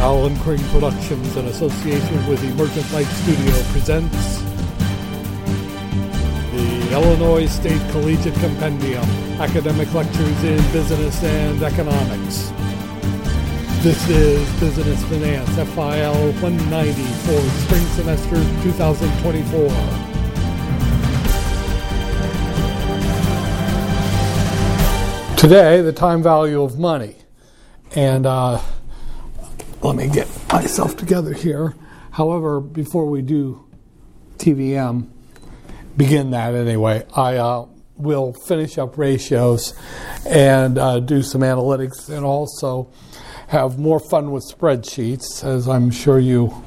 Alan Crane Productions, in association with Emergent Light Studio, presents the Illinois State Collegiate Compendium Academic Lectures in Business and Economics. This is Business Finance FIL 190 for spring semester 2024. Today, the time value of money. And uh, let me get myself together here. However, before we do TVM, begin that anyway, I uh, will finish up ratios and uh, do some analytics and also have more fun with spreadsheets, as I'm sure you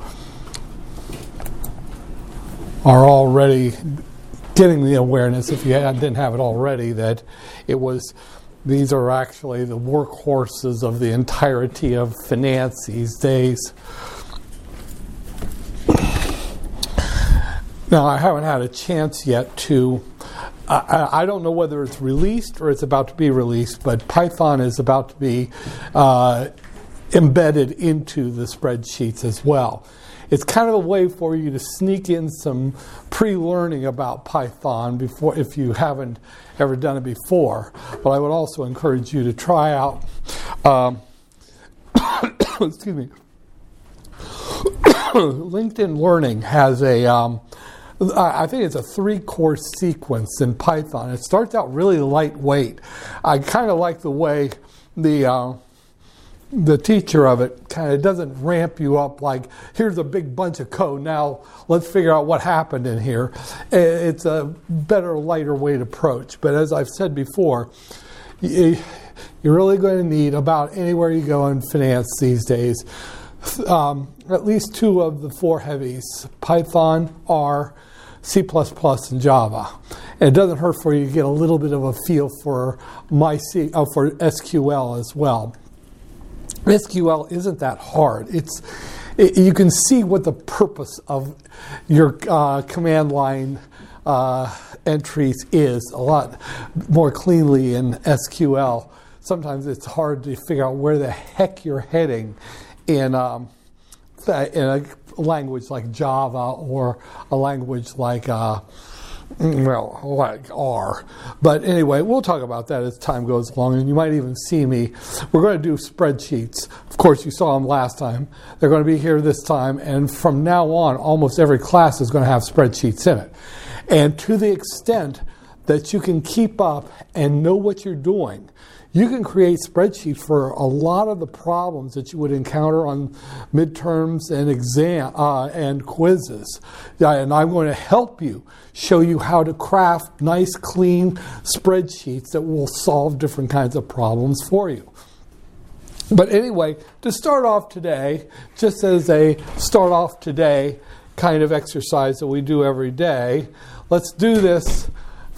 are already getting the awareness, if you didn't have it already, that it was these are actually the workhorses of the entirety of finance these days. Now, I haven't had a chance yet to. I, I, don't know whether it's released or it's about to be released, but Python is about to be uh, embedded into the spreadsheets as well it's kind of a way for you to sneak in some pre-learning about Python before if you haven't ever done it before. But I would also encourage you to try out. Um, excuse me. LinkedIn Learning has a. Um, I think it's a three course sequence in Python. It starts out really lightweight. I kind of like the way the uh, the teacher of it kind of doesn't ramp you up like here's a big bunch of code now let's figure out what happened in here it's a better lighter weight approach but as i've said before you're really going to need about anywhere you go in finance these days um, at least two of the four heavies python r C++ and Java. And it doesn't hurt for you to get a little bit of a feel for my C, uh, for SQL as well. SQL isn't that hard. It's it, you can see what the purpose of your uh, command line uh, entries is a lot more cleanly in SQL. Sometimes it's hard to figure out where the heck you're heading in um, in a language like Java or a language like uh, well, like R. But anyway, we'll talk about that as time goes along, and you might even see me. We're going to do spreadsheets. Of course, you saw them last time. They're going to be here this time, and from now on, almost every class is going to have spreadsheets in it. And to the extent that you can keep up and know what you're doing, you can create spreadsheets for a lot of the problems that you would encounter on midterms and exam uh, and quizzes. And I'm going to help you show you how to craft nice, clean spreadsheets that will solve different kinds of problems for you. But anyway, to start off today, just as a start off today kind of exercise that we do every day, let's do this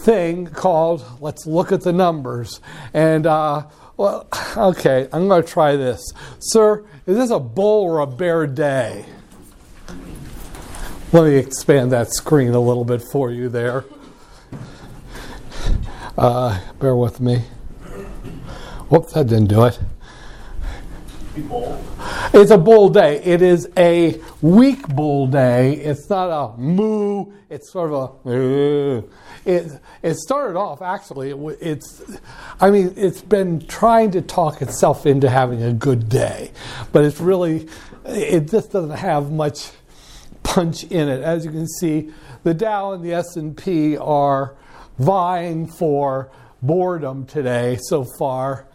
thing called let's look at the numbers. And, uh, well, okay, I'm going to try this. Sir, is this a bull or a bear day? Let me expand that screen a little bit for you there. Uh, bear with me. Whoops, that didn't do it. It's a bull day. It is a weak bull day. It's not a moo. It's sort of a. Uh, it, it started off actually. It, it's, I mean, it's been trying to talk itself into having a good day, but it's really, it just doesn't have much punch in it. As you can see, the Dow and the S and P are vying for boredom today so far.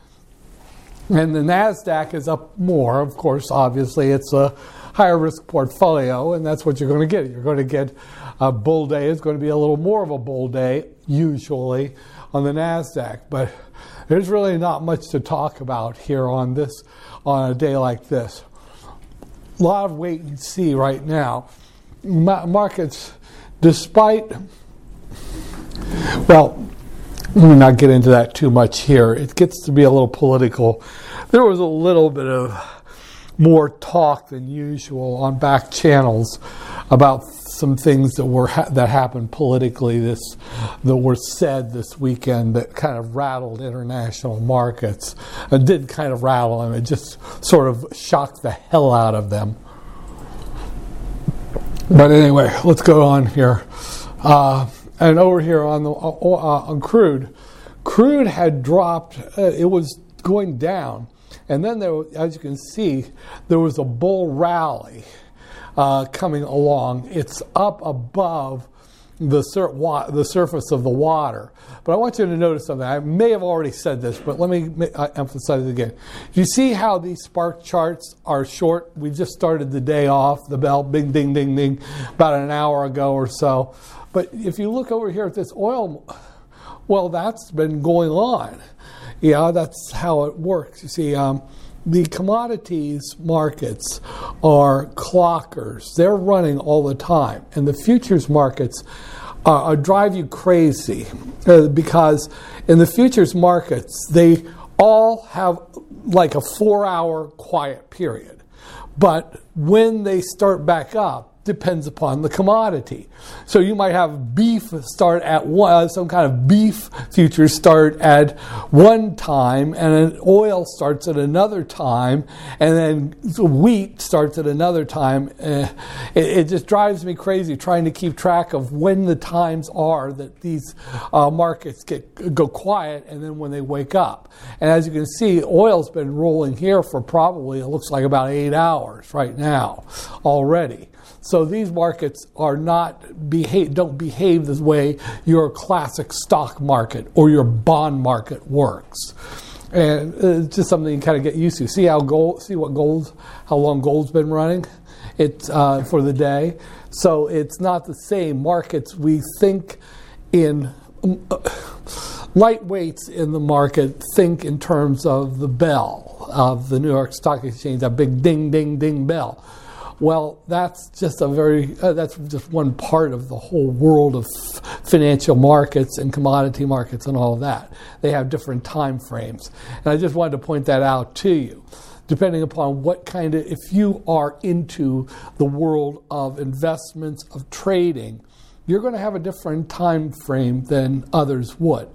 And the NASDAQ is up more, of course, obviously. It's a higher risk portfolio, and that's what you're going to get. You're going to get a bull day. It's going to be a little more of a bull day, usually, on the NASDAQ. But there's really not much to talk about here on this, on a day like this. A lot of wait and see right now. markets, despite, well, let me not get into that too much here. It gets to be a little political. There was a little bit of more talk than usual on back channels about some things that were ha- that happened politically this that were said this weekend that kind of rattled international markets. and did kind of rattle them. It just sort of shocked the hell out of them. But anyway, let's go on here. Uh, and over here on the uh, uh on crude, crude had dropped. Uh, it was going down, and then there, as you can see, there was a bull rally uh, coming along. It's up above the, sur- wa- the surface of the water. But I want you to notice something. I may have already said this, but let me uh, emphasize it again. You see how these spark charts are short? We just started the day off, the bell, bing, ding, ding, ding, about an hour ago or so. But if you look over here at this oil, well, that's been going on. Yeah, that's how it works. You see, um, the commodities markets are clockers. They're running all the time. And the futures markets uh, uh, drive you crazy uh, because in the futures markets, they all have like a four hour quiet period. But when they start back up, depends upon the commodity. So you might have beef start at one, uh, some kind of beef futures start at one time, and an oil starts at another time, and then wheat starts at another time. Uh, it, it, just drives me crazy trying to keep track of when the times are that these uh, markets get go quiet, and then when they wake up. And as you can see, oil's been rolling here for probably it looks like about eight hours right now already. So these markets are not behave, don't behave the way your classic stock market or your bond market works. And it's just something you kind of get used to. See how gold, see what gold, how long gold's been running, it uh, for the day. So it's not the same markets. We think in uh, lightweights in the market think in terms of the bell of the New York Stock Exchange, a big ding, ding, ding bell. Well, that's just a very uh, that's just one part of the whole world of f- financial markets and commodity markets and all of that. They have different time frames, and I just wanted to point that out to you. Depending upon what kind of, if you are into the world of investments of trading, you're going to have a different time frame than others would.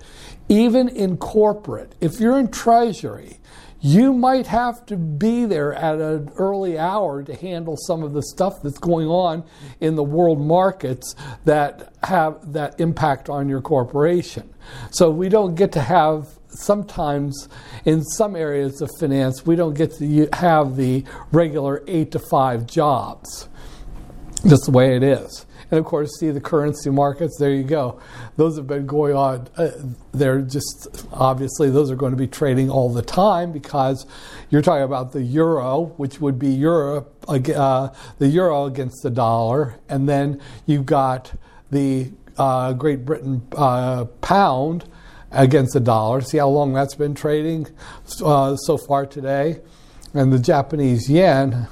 Even in corporate, if you're in treasury, you might have to be there at an early hour to handle some of the stuff that's going on in the world markets that have that impact on your corporation. So we don't get to have sometimes in some areas of finance we don't get to have the regular 8 to 5 jobs. Just the way it is. And of course, see the currency markets, there you go. Those have been going on. Uh, they're just, obviously, those are going to be trading all the time because you're talking about the euro, which would be Europe, uh, the euro against the dollar. And then you've got the uh, Great Britain uh, pound against the dollar. See how long that's been trading uh, so far today? And the Japanese yen.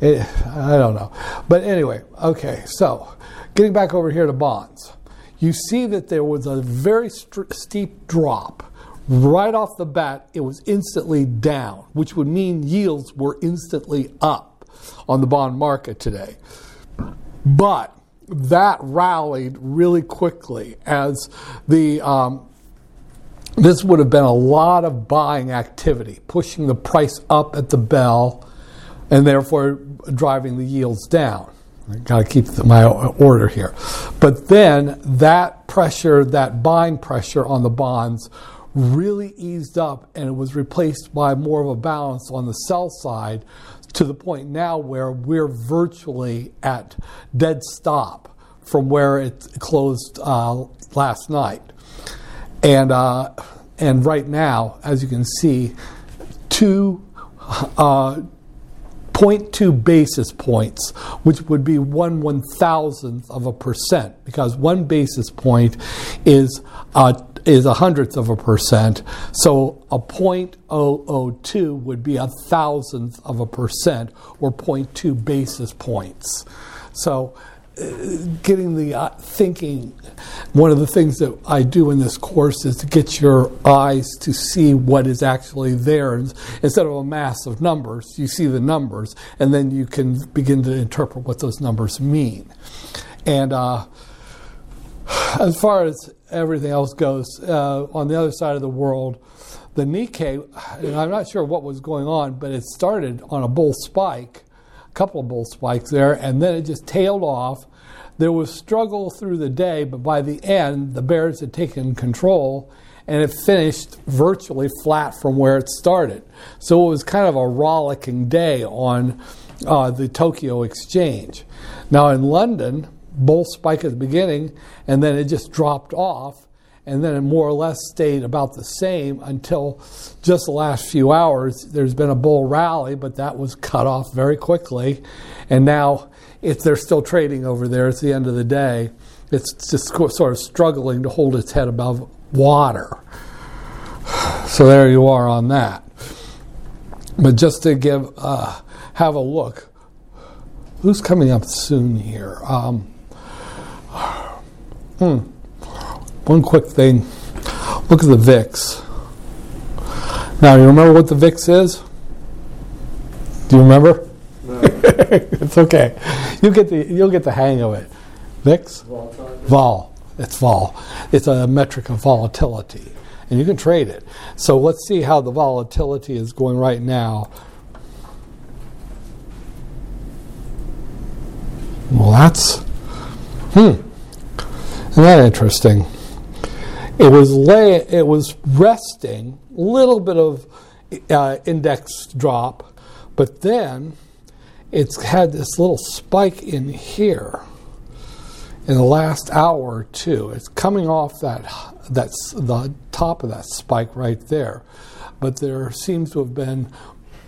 It, I don't know. But anyway, okay, so Getting back over here to bonds, you see that there was a very st- steep drop. Right off the bat, it was instantly down, which would mean yields were instantly up on the bond market today. But that rallied really quickly as the um, this would have been a lot of buying activity, pushing the price up at the bell, and therefore driving the yields down. I got to keep my order here. But then that pressure, that buying pressure on the bonds, really eased up and it was replaced by more of a balance on the sell side to the point now where we're virtually at dead stop from where it closed uh, last night. And, uh, and right now, as you can see, two. Uh, 0.2 basis points, which would be one one thousandth of a percent, because one basis point is a, is a hundredth of a percent. So a 0.002 would be a thousandth of a percent, or 0.2 basis points. So getting the uh, thinking. One of the things that I do in this course is to get your eyes to see what is actually there. Instead of a mass of numbers, you see the numbers, and then you can begin to interpret what those numbers mean. And uh, as far as everything else goes, uh, on the other side of the world, the Nikkei, I'm not sure what was going on, but it started on a bull spike, a couple of bull spikes there, and then it just tailed off. There was struggle through the day, but by the end, the bears had taken control, and it finished virtually flat from where it started. So it was kind of a rollicking day on uh, the Tokyo Exchange. Now in London, bull spike at the beginning, and then it just dropped off and then it more or less stayed about the same until just the last few hours. There's been a bull rally, but that was cut off very quickly, and now if they're still trading over there. At the end of the day. It's just sort of struggling to hold its head above water. So there you are on that. But just to give uh, have a look, who's coming up soon here? Um, hmm. One quick thing look at the VIX. Now, you remember what the VIX is? Do you remember? It's okay. You get the you'll get the hang of it. VIX, vol. It's vol. It's a metric of volatility, and you can trade it. So let's see how the volatility is going right now. Well, that's hmm. Isn't that interesting? It was lay, it was resting, a little bit of uh, index drop, but then it's had this little spike in here in the last hour or two. It's coming off that that's the top of that spike right there, but there seems to have been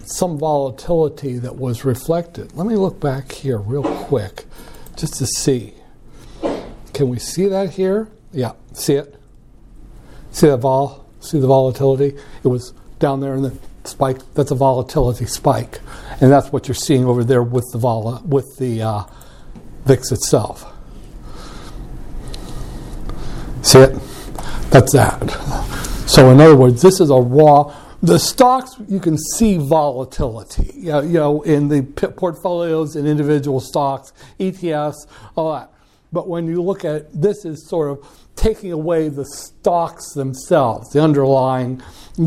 some volatility that was reflected. Let me look back here real quick just to see. Can we see that here? Yeah, see it? See that vol? See the volatility? It was down there in the spike. That's a volatility spike, and that's what you're seeing over there with the vol with the uh, VIX itself. See it? That's that. So in other words, this is a raw. The stocks you can see volatility. You know, you know in the portfolios in individual stocks, ETFs, all that. But when you look at this, is sort of taking away the stocks themselves, the underlying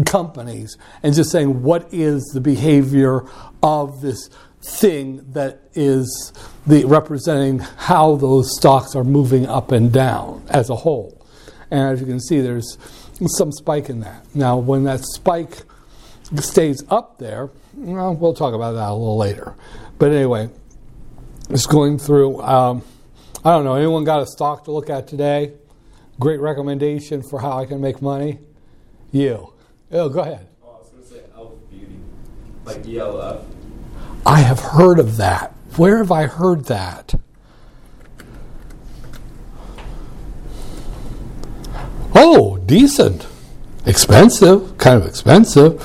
companies, and just saying what is the behavior of this thing that is the representing how those stocks are moving up and down as a whole. And as you can see, there's some spike in that. Now, when that spike stays up there, well, we'll talk about that a little later. But anyway, just going through. Um, I don't know. Anyone got a stock to look at today? Great recommendation for how I can make money? You. Oh, go ahead. Oh, I was going to say Elf Beauty. Like ELF. I have heard of that. Where have I heard that? Oh, decent. Expensive. Kind of expensive.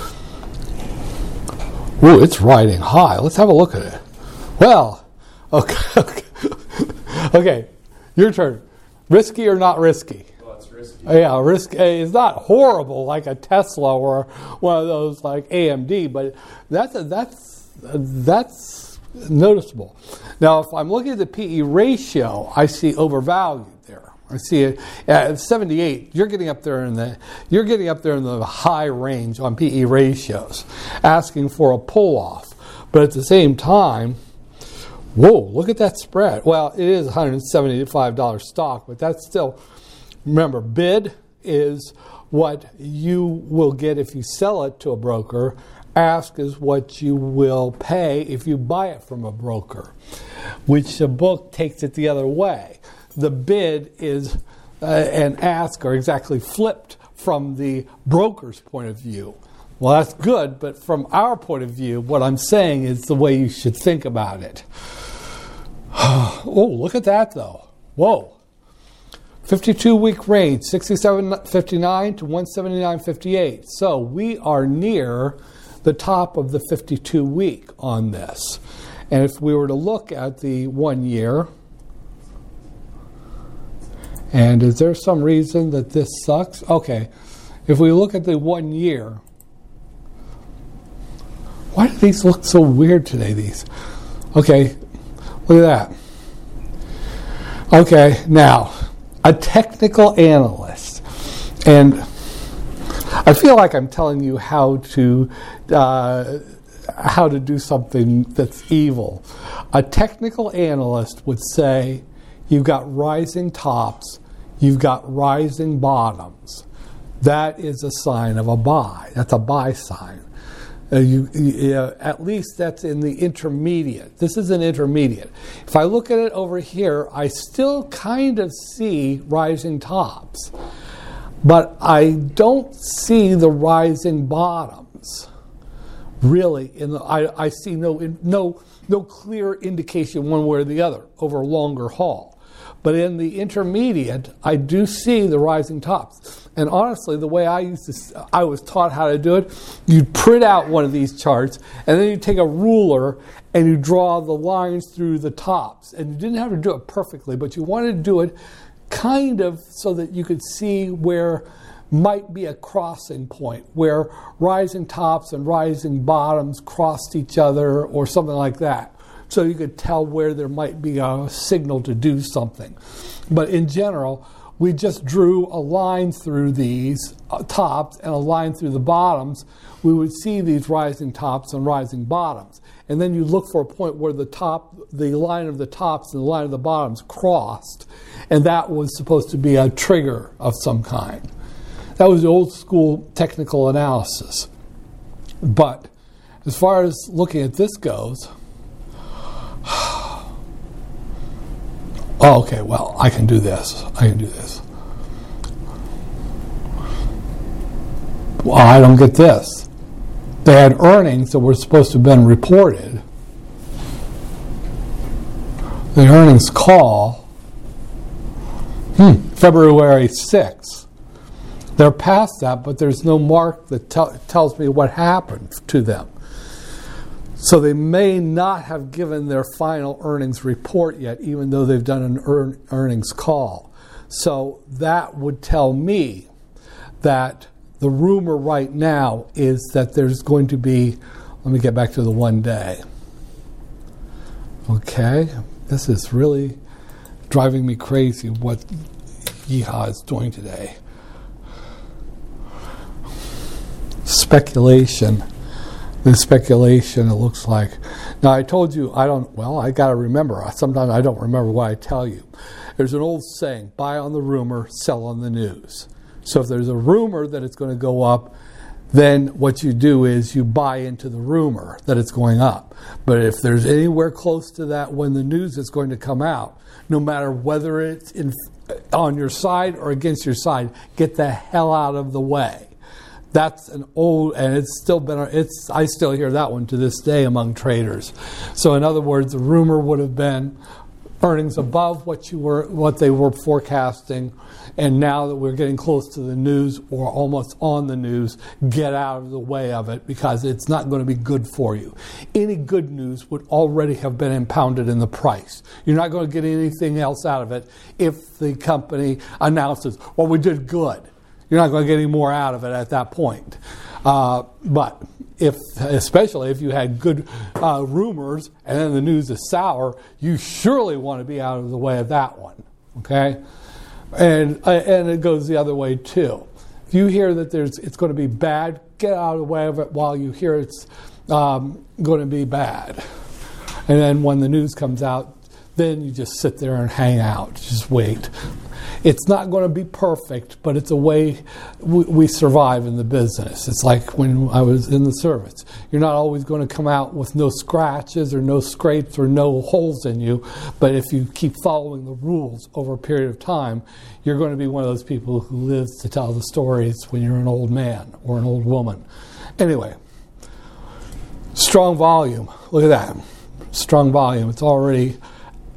Ooh, it's riding high. Let's have a look at it. Well, okay. okay. okay, your turn. Risky or not risky? Risky. Yeah, risk. It's not horrible like a Tesla or one of those like AMD, but that's a, that's that's noticeable. Now, if I'm looking at the PE ratio, I see overvalued there. I see it at 78. You're getting up there in the you're getting up there in the high range on PE ratios, asking for a pull off. But at the same time, Whoa, look at that spread. Well, it is $175 stock, but that's still, remember, bid is what you will get if you sell it to a broker. Ask is what you will pay if you buy it from a broker, which the book takes it the other way. The bid is uh, and ask are exactly flipped from the broker's point of view. Well, that's good, but from our point of view, what I'm saying is the way you should think about it. oh, look at that though. Whoa. 52 week range, 67.59 to 179.58. So we are near the top of the 52 week on this. And if we were to look at the one year, And is there some reason that this sucks? Okay, if we look at the one year, why do these look so weird today? These, okay, look at that. Okay, now a technical analyst, and I feel like I'm telling you how to uh, how to do something that's evil. A technical analyst would say you've got rising tops, you've got rising bottoms. That is a sign of a buy. That's a buy sign. Uh, you, you, at least that's in the intermediate. This is an intermediate. If I look at it over here, I still kind of see rising tops, but I don't see the rising bottoms. Really, in the, I, I see no no no clear indication one way or the other over a longer haul. But in the intermediate, I do see the rising tops. And honestly, the way I used to, I was taught how to do it, you'd print out one of these charts, and then you take a ruler and you draw the lines through the tops. And you didn't have to do it perfectly, but you wanted to do it kind of so that you could see where might be a crossing point where rising tops and rising bottoms crossed each other or something like that so you could tell where there might be a signal to do something. But in general, we just drew a line through these uh, tops and a line through the bottoms. We would see these rising tops and rising bottoms. And then you look for a point where the top, the line of the tops and the line of the bottoms crossed. And that was supposed to be a trigger of some kind. That was the old school technical analysis. But as far as looking at this goes, Oh, okay, well, I can do this. I can do this. Well, I don't get this. They had earnings that were supposed to have been reported. The earnings call, hmm, February 6th. They're past that, but there's no mark that tells me what happened to them. So they may not have given their final earnings report yet, even though they've done an earn, earnings call. So that would tell me that the rumor right now is that there's going to be, let me get back to the one day. Okay, this is really driving me crazy what Yahoo is doing today. Speculation the speculation it looks like. Now I told you I don't well, I gotta remember. Sometimes I don't remember what I tell you. There's an old saying, buy on the rumor, sell on the news. So if there's a rumor that it's going to go up, then what you do is you buy into the rumor that it's going up. But if there's anywhere close to that when the news is going to come out, no matter whether it's in, on your side or against your side, get the hell out of the way that's an old and it's still been it's i still hear that one to this day among traders. So in other words the rumor would have been earnings above what you were what they were forecasting and now that we're getting close to the news or almost on the news get out of the way of it because it's not going to be good for you. Any good news would already have been impounded in the price. You're not going to get anything else out of it if the company announces well we did good you're not going to get any more out of it at that point. Uh, but if, especially if you had good uh, rumors and then the news is sour, you surely want to be out of the way of that one. Okay, and uh, and it goes the other way too. If you hear that there's it's going to be bad, get out of the way of it while you hear it's um, going to be bad. And then when the news comes out, then you just sit there and hang out, just wait. It's not going to be perfect, but it's a way we, we, survive in the business. It's like when I was in the service. You're not always going to come out with no scratches or no scrapes or no holes in you, but if you keep following the rules over a period of time, you're going to be one of those people who lives to tell the stories when you're an old man or an old woman. Anyway, strong volume. Look at that. Strong volume. It's already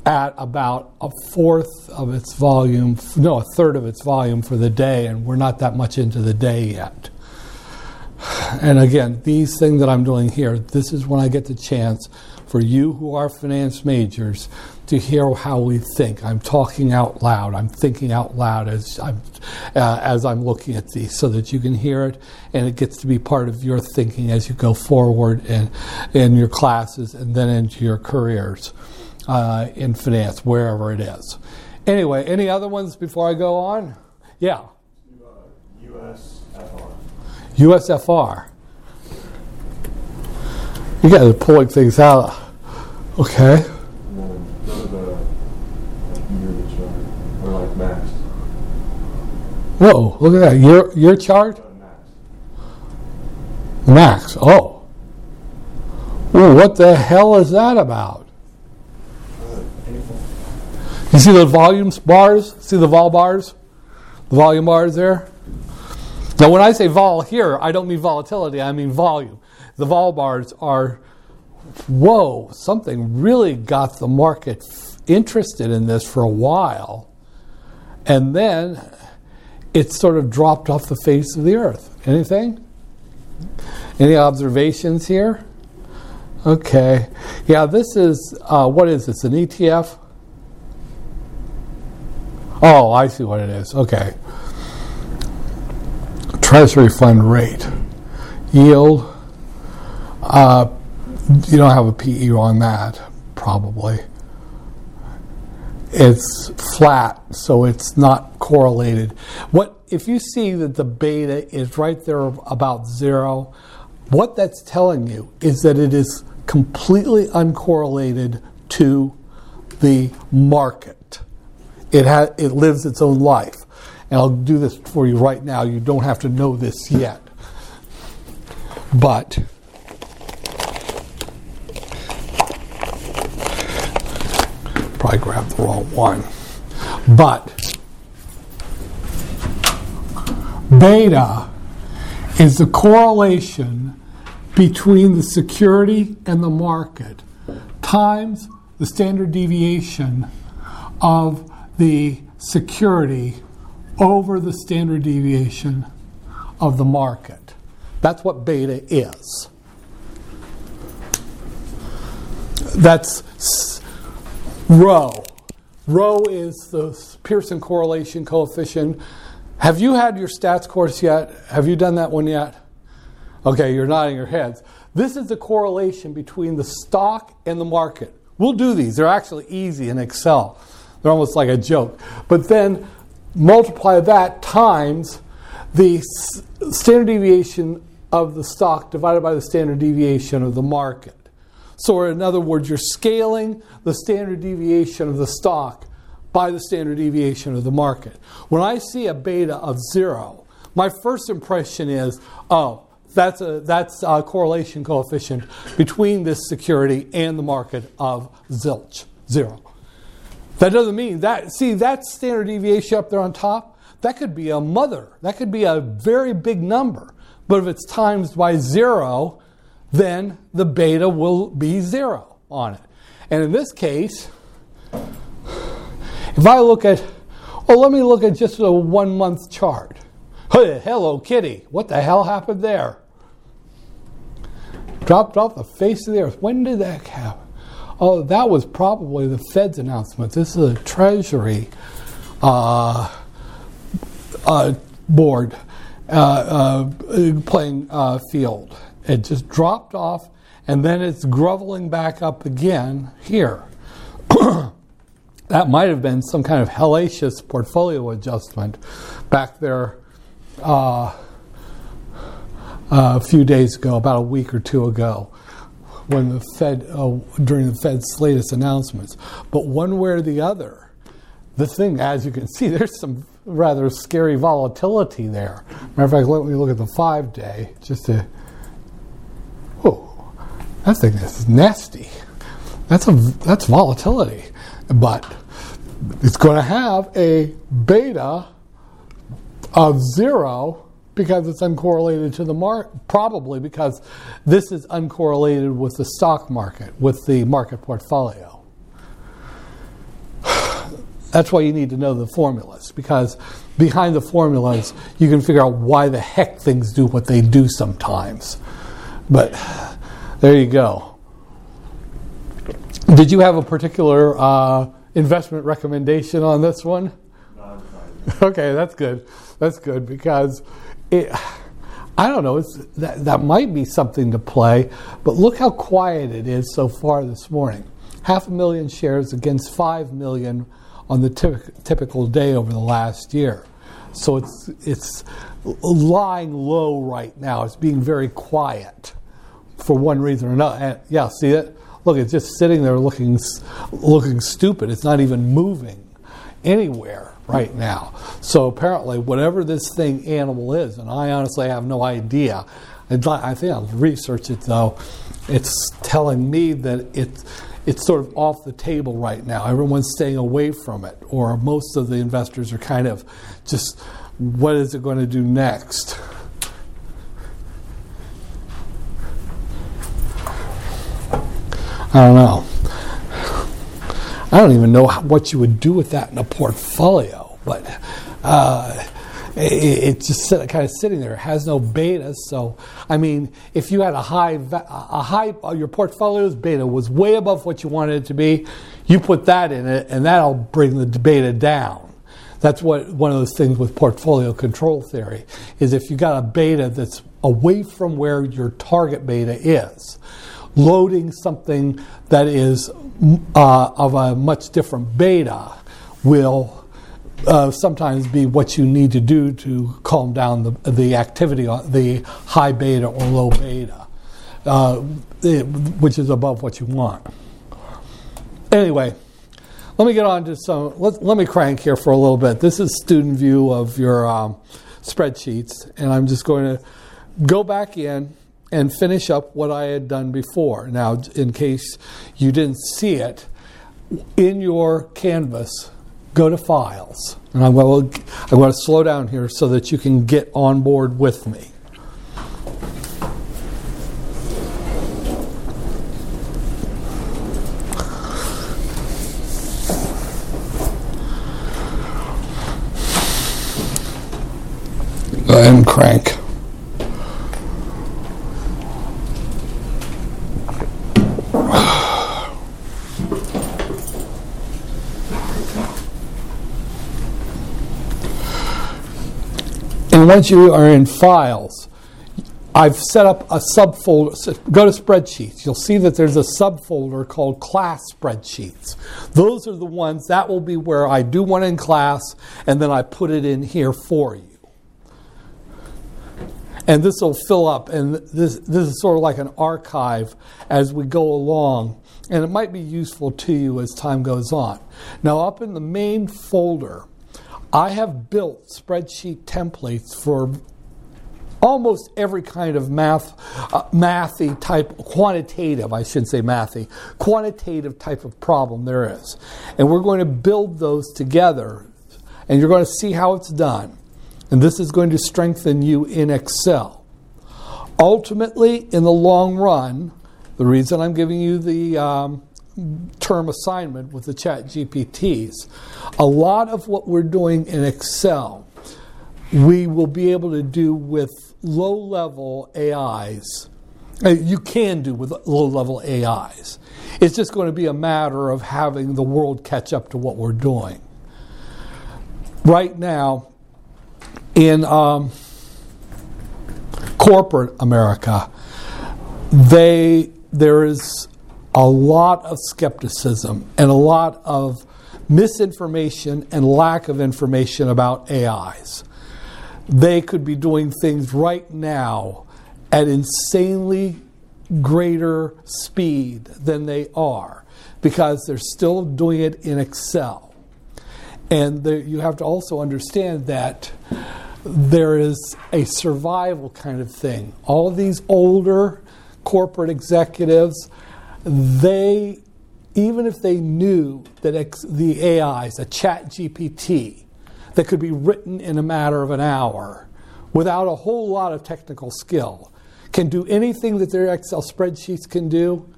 at about a fourth of its volume, no, a third of its volume for the day, and we're not that much into the day yet. And again, these things that I'm doing here, this is when I get the chance for you who are finance majors to hear how we think. I'm talking out loud. I'm thinking out loud as I'm uh, as I'm looking at these, so that you can hear it, and it gets to be part of your thinking as you go forward in in your classes and then into your careers uh, in finance, wherever it is. Anyway, any other ones before I go on? Yeah. USFR. USFR. You guys are pulling things out. Okay. Whoa, look at that. Your your chart? Max. Max. Oh. Ooh, what the hell is that about? You see the volumes bars? See the vol bars? The volume bars there? Now, when I say vol here, I don't mean volatility, I mean volume. The vol bars are, whoa, something really got the market interested in this for a while. And then it sort of dropped off the face of the earth. Anything? Any observations here? Okay. Yeah, this is, uh, what is this, an ETF? Oh, I see what it is. Okay. Treasury fund rate. Yield. Uh, you don't have a PE on that, probably. It's flat, so it's not correlated. What if you see that the beta is right there about zero? What that's telling you is that it is completely uncorrelated to the market. It ha- it lives its own life. And I'll do this for you right now. You don't have to know this yet. But probably grabbed the wrong one. But beta is the correlation between the security and the market times the standard deviation of the security over the standard deviation of the market. That's what beta is. That's rho. Rho is the Pearson correlation coefficient. Have you had your stats course yet? Have you done that one yet? Okay, you're nodding your heads. This is the correlation between the stock and the market. We'll do these. They're actually easy in Excel. They're almost like a joke. But then multiply that times the standard deviation of the stock divided by the standard deviation of the market. So, in other words, you're scaling the standard deviation of the stock by the standard deviation of the market. When I see a beta of zero, my first impression is, oh, that's a that's a correlation coefficient between this security and the market of zilch, zero. That doesn't mean that. See, that standard deviation up there on top, that could be a mother. That could be a very big number. But if it's times by zero, then the beta will be zero on it. And in this case, if I look at, oh, let me look at just a one month chart. Hello, kitty. What the hell happened there? Dropped off the face of the earth. When did that happen? Oh, that was probably the Fed's announcement. This is a Treasury uh, uh, board uh, uh, playing uh, field. It just dropped off, and then it's groveling back up again here. that might have been some kind of hellacious portfolio adjustment back there a few days ago, about a week or two ago, when the Fed, uh, during the Fed's latest announcements. But one way or the other, the thing, as you can see, there's some rather scary volatility there. Matter of fact, let me look at the five day just to. Oh, that thing is nasty. That's a that's volatility, but it's going to have a beta of zero because it's uncorrelated to the market, probably because this is uncorrelated with the stock market, with the market portfolio. That's why you need to know the formulas, because behind the formulas, you can figure out why the heck things do what they do sometimes. But there you go. Did you have a particular uh, investment recommendation on this one? Okay, that's good. That's good because it. I don't know. That that might be something to play, but look how quiet it is so far this morning. Half a million shares against five million on the typ- typical day over the last year. So it's it's lying low right now. It's being very quiet for one reason or another. And yeah, see it? Look, it's just sitting there looking looking stupid. It's not even moving anywhere right now. So apparently, whatever this thing animal is, and I honestly have no idea. I think I'll research it though. It's telling me that it's it's sort of off the table right now. Everyone's staying away from it, or most of the investors are kind of just, what is it going to do next? I don't know. I don't even know what you would do with that in a portfolio, but uh, it, it's just kind of sitting there. It has no beta, so I mean, if you had a high, a high, uh, your portfolio's beta was way above what you wanted it to be, you put that in it, and that'll bring the beta down. That's what one of those things with portfolio control theory is. If you got a beta that's away from where your target beta is, loading something that is uh, of a much different beta will uh, sometimes be what you need to do to calm down the, the activity, the high beta or low beta, uh, it- which is above what you want. Anyway, let me get on to some. Let, let me crank here for a little bit. This is student view of your um, spreadsheets, and I'm just going to go back in and finish up what I had done before. Now, in case you didn't see it, in your canvas, go to Files, and I'm going to, I'm to slow down here so that you can get on board with me. And crank. And once you are in files, I've set up a subfolder. Go to spreadsheets. You'll see that there's a subfolder called class spreadsheets. Those are the ones that will be where I do one in class and then I put it in here for you. And this will fill up, and this, this is sort of like an archive as we go along, and it might be useful to you as time goes on. Now, up in the main folder, I have built spreadsheet templates for almost every kind of math, uh, mathy type, quantitative, I shouldn't say mathy, quantitative type of problem there is. And we're going to build those together, and you're going to see how it's done. And this is going to strengthen you in Excel. Ultimately, in the long run, the reason I'm giving you the um, term assignment with the chat GPTs, a lot of what we're doing in Excel, we will be able to do with low level AIs. Uh, You can do with low level AIs. It's just going to be a matter of having the world catch up to what we're doing. Right now, in um, corporate America, they there is a lot of skepticism and a lot of misinformation and lack of information about AIs. They could be doing things right now at insanely greater speed than they are because they're still doing it in Excel. And there, you have to also understand that there is a survival kind of thing. All of these older corporate executives, they, even if they knew that ex- the AIs, a chat GPT, that could be written in a matter of an hour without a whole lot of technical skill, can do anything that their Excel spreadsheets can do,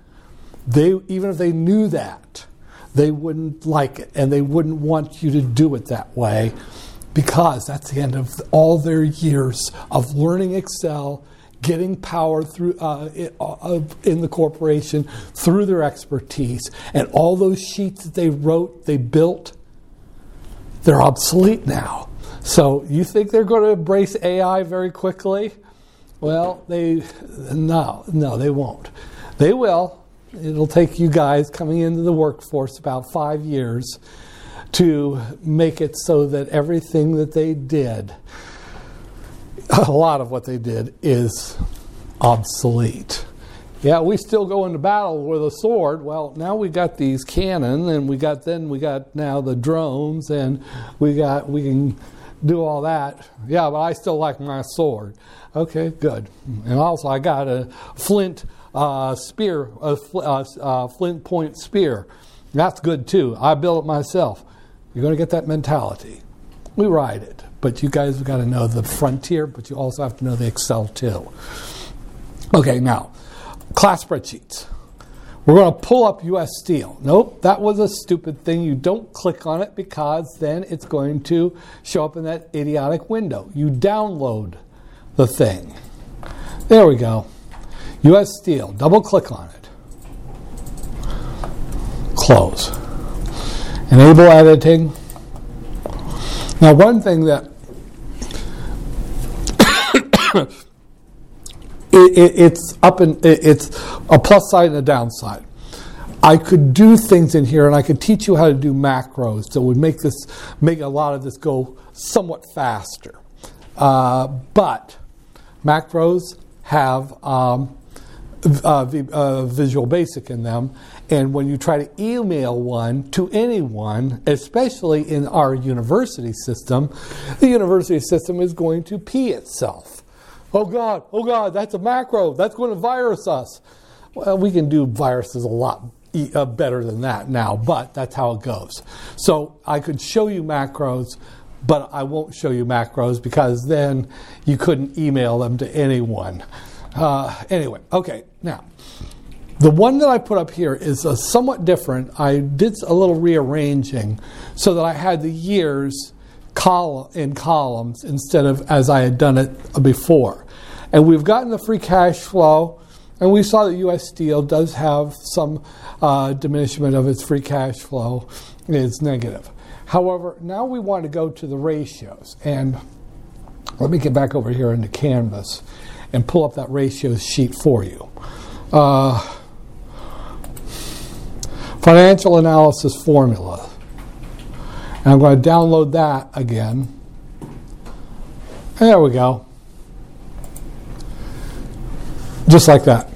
they, even if they knew that, they wouldn't like it and they wouldn't want you to do it that way because that's the end of all their years of learning Excel, getting power through uh, uh, in the corporation through their expertise, and all those sheets that they wrote, they built, they're obsolete now. So you think they're going to embrace AI very quickly? Well, they no, no, they won't. They will. It'll take you guys coming into the workforce about five years to make it so that everything that they did, a lot of what they did, is obsolete. Yeah, we still go into battle with a sword. Well, now we got these cannon, and we got then we got now the drones, and we got we can do all that. Yeah, but I still like my sword. Okay, good. And also, I got a flint uh, spear, a fl- uh, uh, flint point spear. That's good too. I built it myself. You're going to get that mentality. We ride it, but you guys have got to know the frontier, but you also have to know the Excel too. Okay, now, class spreadsheets. We're going to pull up US Steel. Nope, that was a stupid thing. You don't click on it because then it's going to show up in that idiotic window. You download the thing. There we go. US Steel. Double click on it. Close. Enable editing. Now, one thing that it, it, it's up and it, it's a plus side and a downside. I could do things in here, and I could teach you how to do macros that would make this make a lot of this go somewhat faster. Uh, but macros have um, uh, uh, Visual Basic in them, and when you try to email one to anyone, especially in our university system, the university system is going to pee itself. Oh God, oh God, that's a macro. That's going to virus us. Well, we can do viruses a lot uh, better than that now, but that's how it goes. So I could show you macros, but I won't show you macros because then you couldn't email them to anyone. Uh, anyway, okay, now. The one that I put up here is somewhat different. I did a little rearranging so that I had the years in columns instead of as I had done it before. And we've gotten the free cash flow, and we saw that U.S. Steel does have some uh, diminishment of its free cash flow. It's negative. However, now we want to go to the ratios. And let me get back over here into Canvas and pull up that ratios sheet for you. Uh, financial analysis formula. And I'm going to download that again. There we go. Just like that.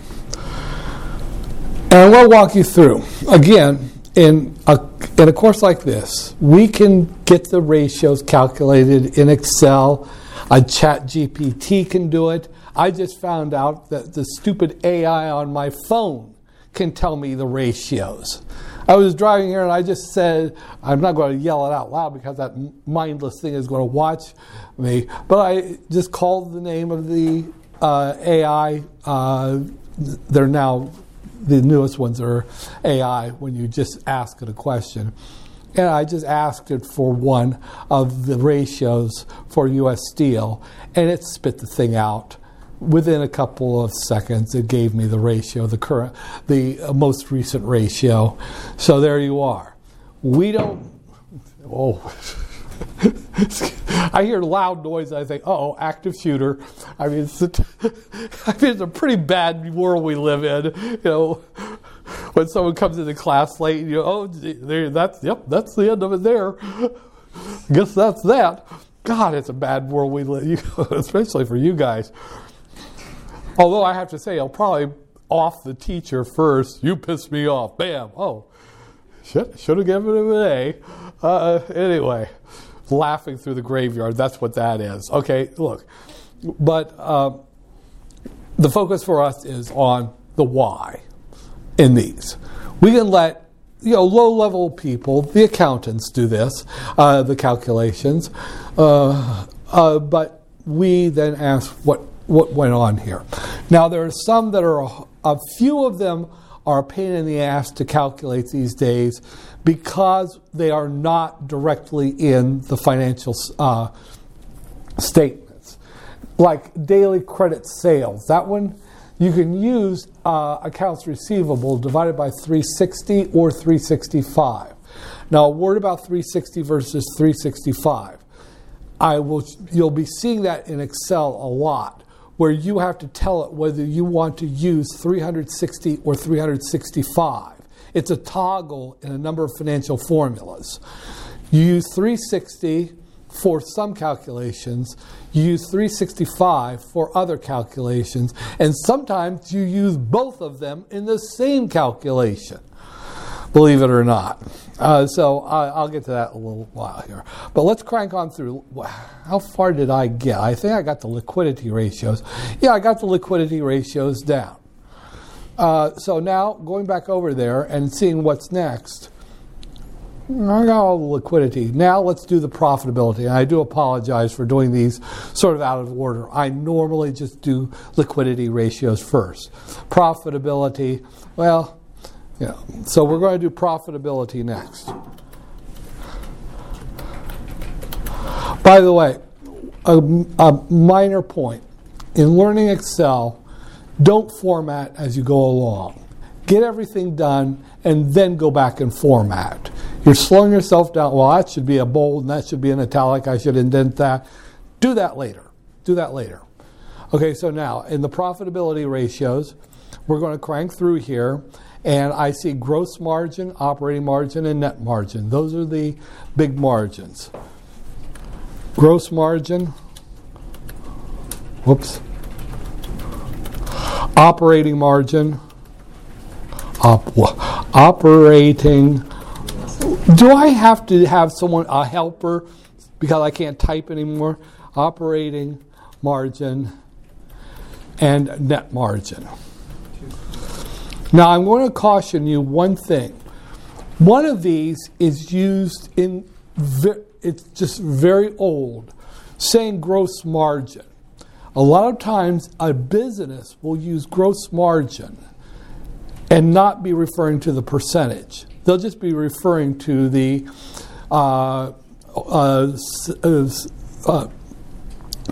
And I'm walk you through. Again, in a, in a course like this, we can get the ratios calculated in Excel. A chat GPT can do it. I just found out that the stupid AI on my phone can tell me the ratios. I was driving here and I just said, I'm not going to yell it out loud because that mindless thing is going to watch me, but I just called the name of the uh, AI. Uh, they're now the newest ones are AI when you just ask it a question. And I just asked it for one of the ratios for US Steel, and it spit the thing out. Within a couple of seconds, it gave me the ratio, the current, the uh, most recent ratio. So there you are. We don't. Oh. I hear loud noise. I think, oh, active shooter. I mean, it's a, I mean, it's a pretty bad world we live in. You know, when someone comes into class late, you know, oh, that's yep, that's the end of it. There, I guess that's that. God, it's a bad world we live, especially for you guys. Although I have to say, I'll probably off the teacher first. You pissed me off. Bam. Oh, should should have given him an A. Uh, anyway, laughing through the graveyard. That's what that is. Okay, look, but uh, the focus for us is on the why in these. We can let you know low level people, the accountants, do this, uh, the calculations, uh, uh, but we then ask what what went on here. Now there are some that are a, few of them are a pain in the ass to calculate these days because they are not directly in the financial uh, statements. like daily credit sales. That one, you can use uh, accounts receivable divided by 360 or 365. Now, a word about 360 versus 365. I will, you'll be seeing that in Excel a lot, where you have to tell it whether you want to use 360 or 365. It's a toggle in a number of financial formulas. You use 360 for some calculations, you use 365 for other calculations, and sometimes you use both of them in the same calculation believe it or not. Uh, so I, will get to that in a little while here. But let's crank on through. How far did I get? I think I got the liquidity ratios. Yeah, I got the liquidity ratios down. Uh, so now going back over there and seeing what's next. I got all the liquidity. Now let's do the profitability. And I do apologize for doing these sort of out of order. I normally just do liquidity ratios first. Profitability, well, yeah. So we're going to do profitability next. By the way, a, a minor point in learning Excel, don't format as you go along. Get everything done and then go back and format. You're slowing yourself down. Well, that should be a bold and that should be an italic. I should indent that. Do that later. Do that later. Okay, so now in the profitability ratios, we're going to crank through here and I see gross margin, operating margin, and net margin. Those are the big margins. Gross margin, whoops, operating margin, op, operating. Do I have to have someone, a helper, because I can't type anymore? Operating margin and net margin. Now, I'm going to caution you one thing. One of these is used in, it's just very old, saying gross margin. A lot of times, a business will use gross margin and not be referring to the percentage. They'll just be referring to the uh, uh, uh,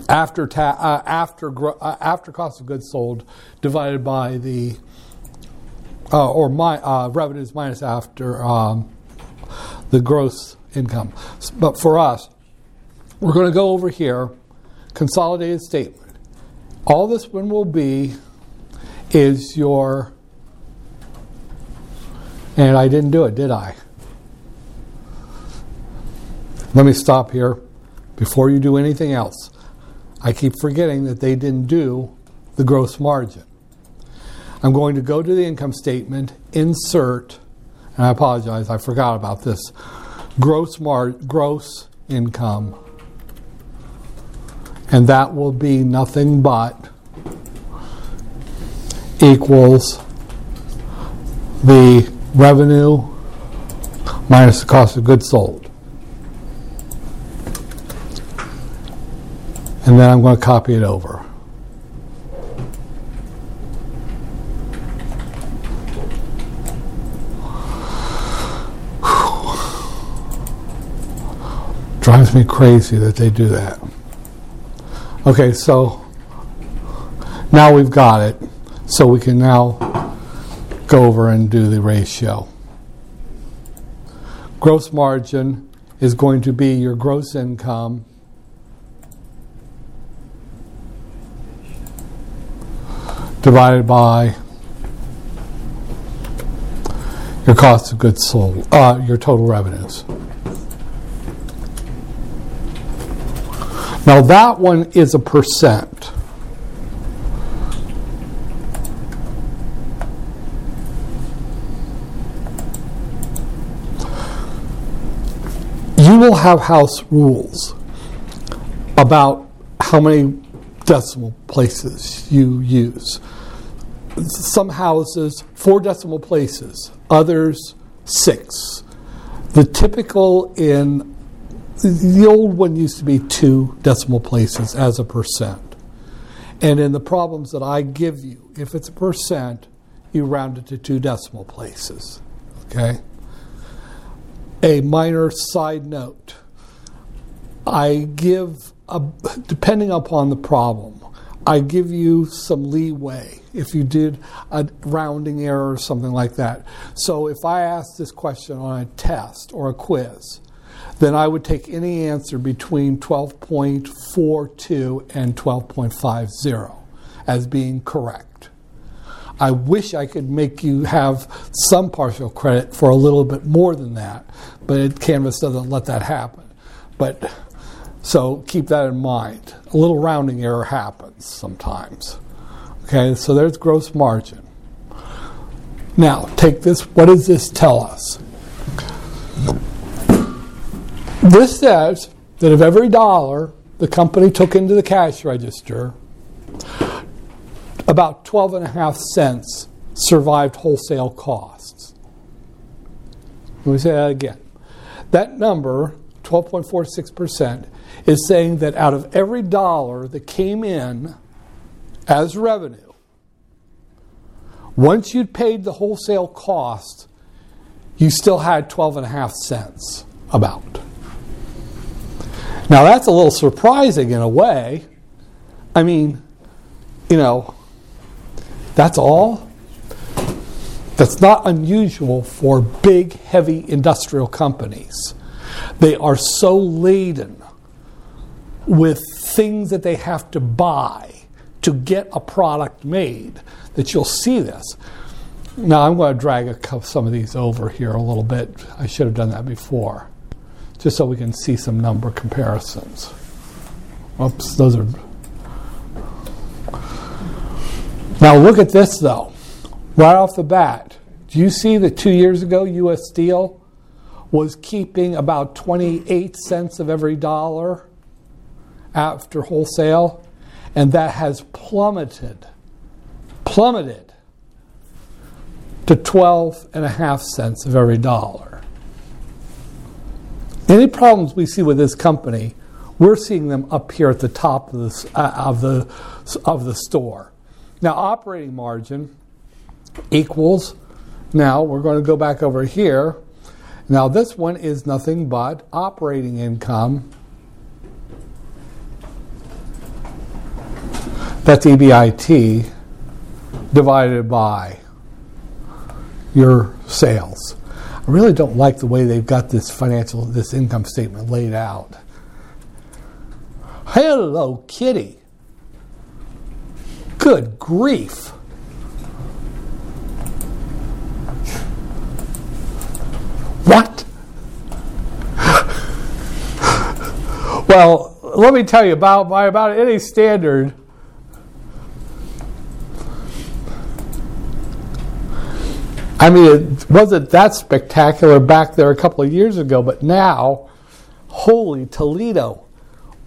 after ta- uh, after uh, after cost of goods sold divided by the uh, or my uh, revenues minus after um, the gross income. But for us, we're going to go over here, consolidated statement. All this one will be is your, and I didn't do it, did I? Let me stop here before you do anything else. I keep forgetting that they didn't do the gross margin. I'm going to go to the income statement, insert, and I apologize, I forgot about this. Gross mar- gross income. And that will be nothing but equals the revenue minus the cost of goods sold. And then I'm going to copy it over. Drives me crazy that they do that. Okay, so now we've got it. So we can now go over and do the ratio. Gross margin is going to be your gross income divided by your cost of goods sold, uh, your total revenues. Now that one is a percent. You will have house rules about how many decimal places you use. Some houses, four decimal places, others, six. The typical in the old one used to be two decimal places as a percent. And in the problems that I give you, if it's a percent, you round it to two decimal places. Okay? A minor side note I give uh, depending upon the problem, I give you some leeway if you did a rounding error or something like that. So if I ask this question on a test or a quiz, then I would take any answer between 12.42 and 12.50 as being correct. I wish I could make you have some partial credit for a little bit more than that, but Canvas doesn't let that happen. But so keep that in mind. A little rounding error happens sometimes. Okay, so there's gross margin. Now, take this. What does this tell us? This says that of every dollar the company took into the cash register, about 12 and a half cents survived wholesale costs. Let me say that again. That number, 12.46%, is saying that out of every dollar that came in as revenue, once you'd paid the wholesale cost, you still had 12 and a half cents about. Now that's a little surprising in a way. I mean, you know, that's all. That's not unusual for big, heavy industrial companies. They are so laden with things that they have to buy to get a product made that you'll see this. Now, I'm going to drag a, some of these over here a little bit. I should have done that before, just so we can see some number comparisons. Oops, those are. Now, look at this though. Right off the bat, do you see that two years ago, U.S. Steel was keeping about 28 cents of every dollar after wholesale? And that has plummeted, plummeted to 12 and a half cents of every dollar. Any problems we see with this company, we're seeing them up here at the top of the, uh, of the, of the store. Now, operating margin equals, now we're going to go back over here. Now, this one is nothing but operating income. That's EBIT divided by your sales. I really don't like the way they've got this financial, this income statement laid out. Hello, kitty. Good grief. What? well, let me tell you about by about any standard. I mean, it wasn't that spectacular back there a couple of years ago, but now, holy Toledo,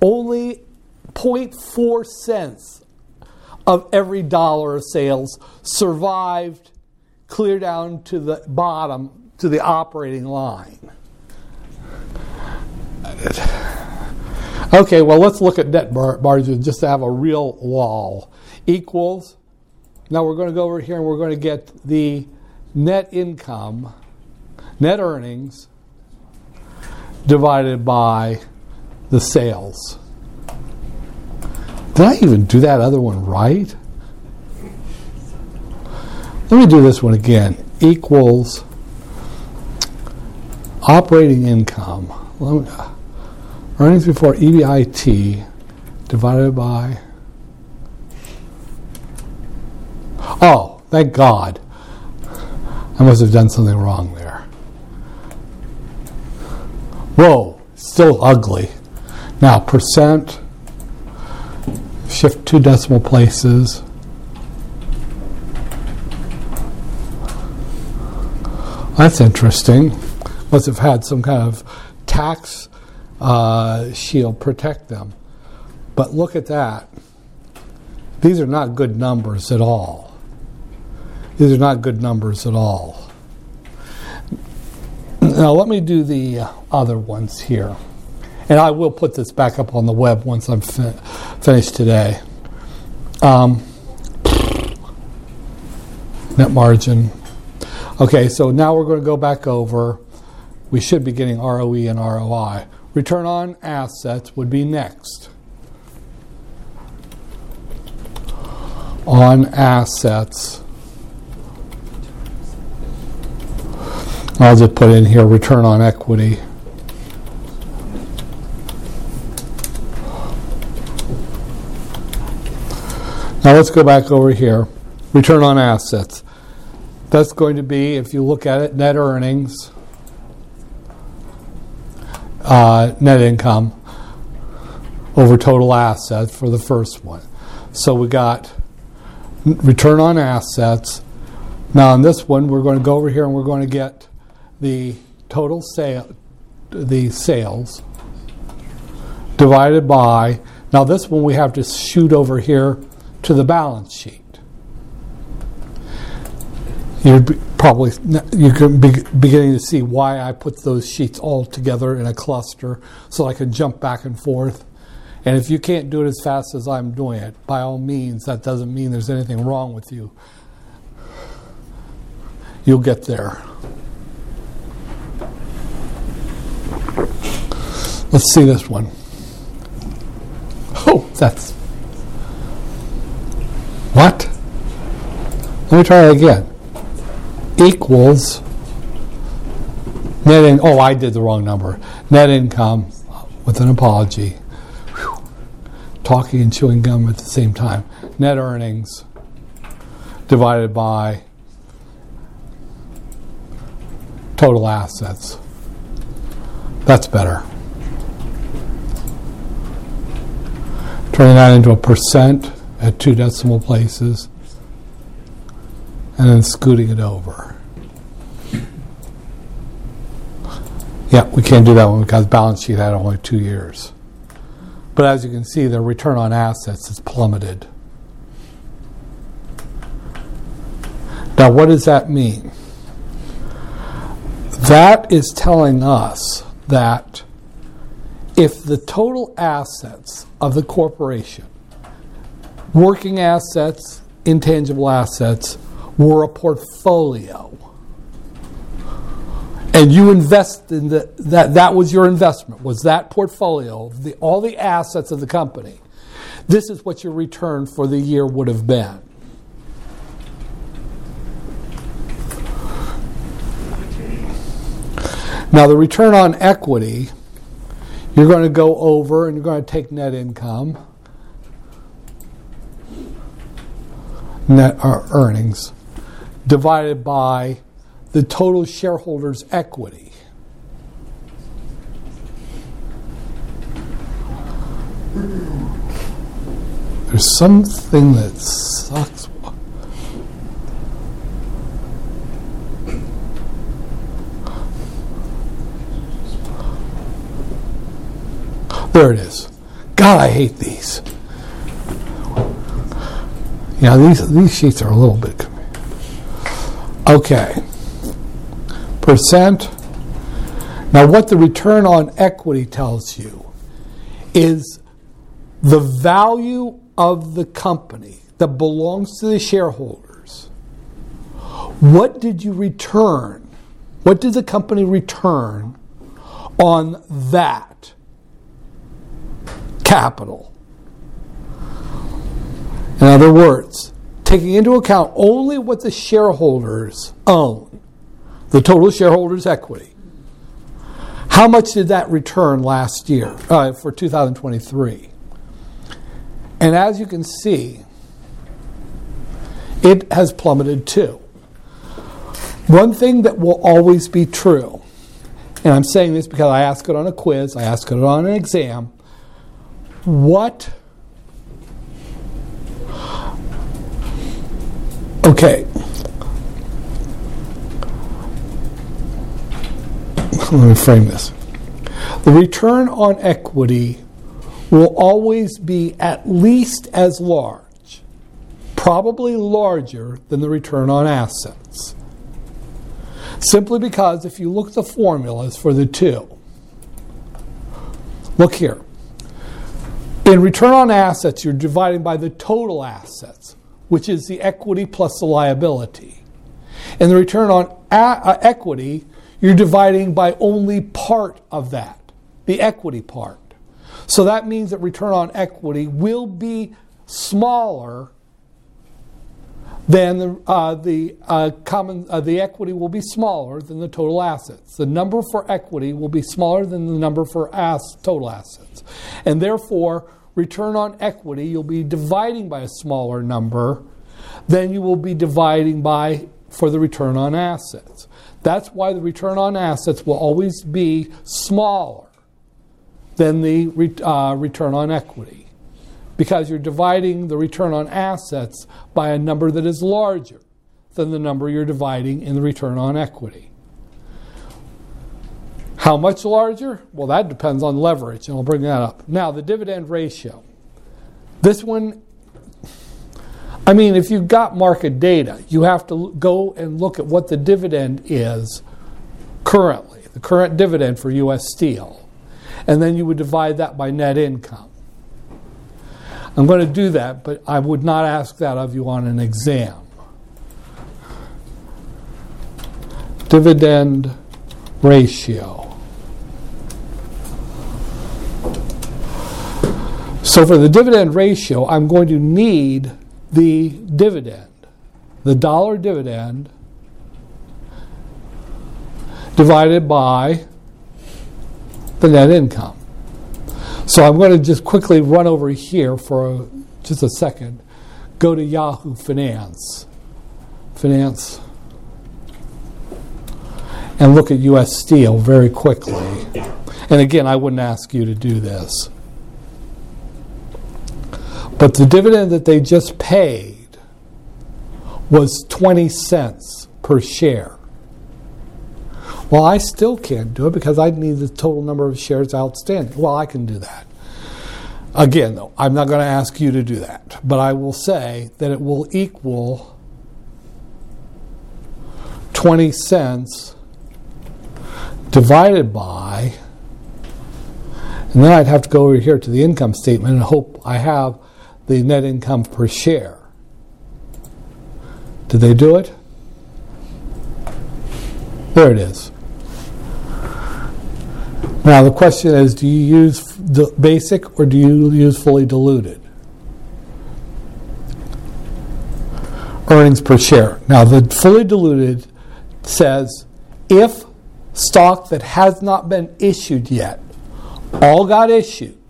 only 0.4 cents of every dollar of sales survived clear down to the bottom, to the operating line. Okay, well, let's look at net margin just to have a real wall. Equals. Now we're going to go over here and we're going to get the net income, net earnings, divided by the sales. Did I even do that other one right? Let me do this one again. Equals operating income. Me, earnings before EBIT divided by. Oh, thank God. I must have done something wrong there. Whoa, still ugly. Now, percent, shift two decimal places. That's interesting. Must have had some kind of tax uh, shield protect them. But look at that. These are not good numbers at all. These are not good numbers at all. Now, let me do the uh, other ones here. And I will put this back up on the web once I'm fin- finished today. Um, net margin. Okay, so now we're going to go back over. We should be getting ROE and ROI. Return on assets would be next. On assets I'll just put in here return on equity. Now let's go back over here. Return on assets. That's going to be, if you look at it, net earnings, uh, net income over total assets for the first one. So we got return on assets. Now on this one, we're going to go over here and we're going to get the total sale, the sales divided by. Now this one we have to shoot over here to the balance sheet. You're probably you can be beginning to see why I put those sheets all together in a cluster so I can jump back and forth. And if you can't do it as fast as I'm doing it, by all means, that doesn't mean there's anything wrong with you. You'll get there. Let's see this one. Oh, that's. What? Let me try it again. Equals net in, oh, I did the wrong number. Net income with an apology. Whew. Talking and chewing gum at the same time. Net earnings divided by total assets. That's better. Turning that into a percent at two decimal places and then scooting it over. Yeah, we can't do that one because balance sheet had only two years. But as you can see, the return on assets is plummeted. Now, what does that mean? That is telling us that if the total assets of the corporation, working assets, intangible assets, were a portfolio, and you invest in the, that, that was your investment, was that portfolio, the, all the assets of the company, this is what your return for the year would have been. Now, the return on equity, you're going to go over and you're going to take net income, net uh, earnings, divided by the total shareholders' equity. There's something that sucks. There it is. God, I hate these. Yeah, these these sheets are a little bit. Okay. Percent. Now, what the return on equity tells you is the value of the company that belongs to the shareholders. What did you return? What did the company return on that capital? In other words, taking into account only what the shareholders own, the total shareholders' equity. How much did that return last year uh, for 2023? And as you can see, it has plummeted too. One thing that will always be true, and I'm saying this because I ask it on a quiz, I ask it on an exam, what Okay. Let me frame this. The return on equity will always be at least as large, probably larger than the return on assets. Simply because if you look at the formulas for the two, look here. In return on assets, you're dividing by the total assets which is the equity plus the liability. And the return on a- uh, equity, you're dividing by only part of that, the equity part. So that means that return on equity will be smaller then the, uh, the uh, common uh, the equity will be smaller than the total assets. The number for equity will be smaller than the number for ass, total assets, and therefore return on equity you'll be dividing by a smaller number than you will be dividing by for the return on assets. That's why the return on assets will always be smaller than the re- uh, return on equity because you're dividing the return on assets by a number that is larger than the number you're dividing in the return on equity. How much larger? Well, that depends on leverage, and I'll bring that up. Now, the dividend ratio. This one, I mean, if you've got market data, you have to go and look at what the dividend is currently, the current dividend for U.S. Steel, and then you would divide that by net income. I'm going to do that, but I would not ask that of you on an exam. Dividend ratio. So for the dividend ratio, I'm going to need the dividend, the dollar dividend, divided by the net income. So I'm going to just quickly run over here for just a second. Go to Yahoo Finance. Finance. And look at US Steel very quickly. And again, I wouldn't ask you to do this. But the dividend that they just paid was 20 cents per share. Well, I still can't do it because I need the total number of shares outstanding. Well, I can do that. Again, though, I'm not going to ask you to do that, but I will say that it will equal 20 cents divided by, and then I'd have to go over here to the income statement and hope I have the net income per share. Did they do it? There it is. Now the question is do you use the basic or do you use fully diluted? Earnings per share. Now the fully diluted says if stock that has not been issued yet all got issued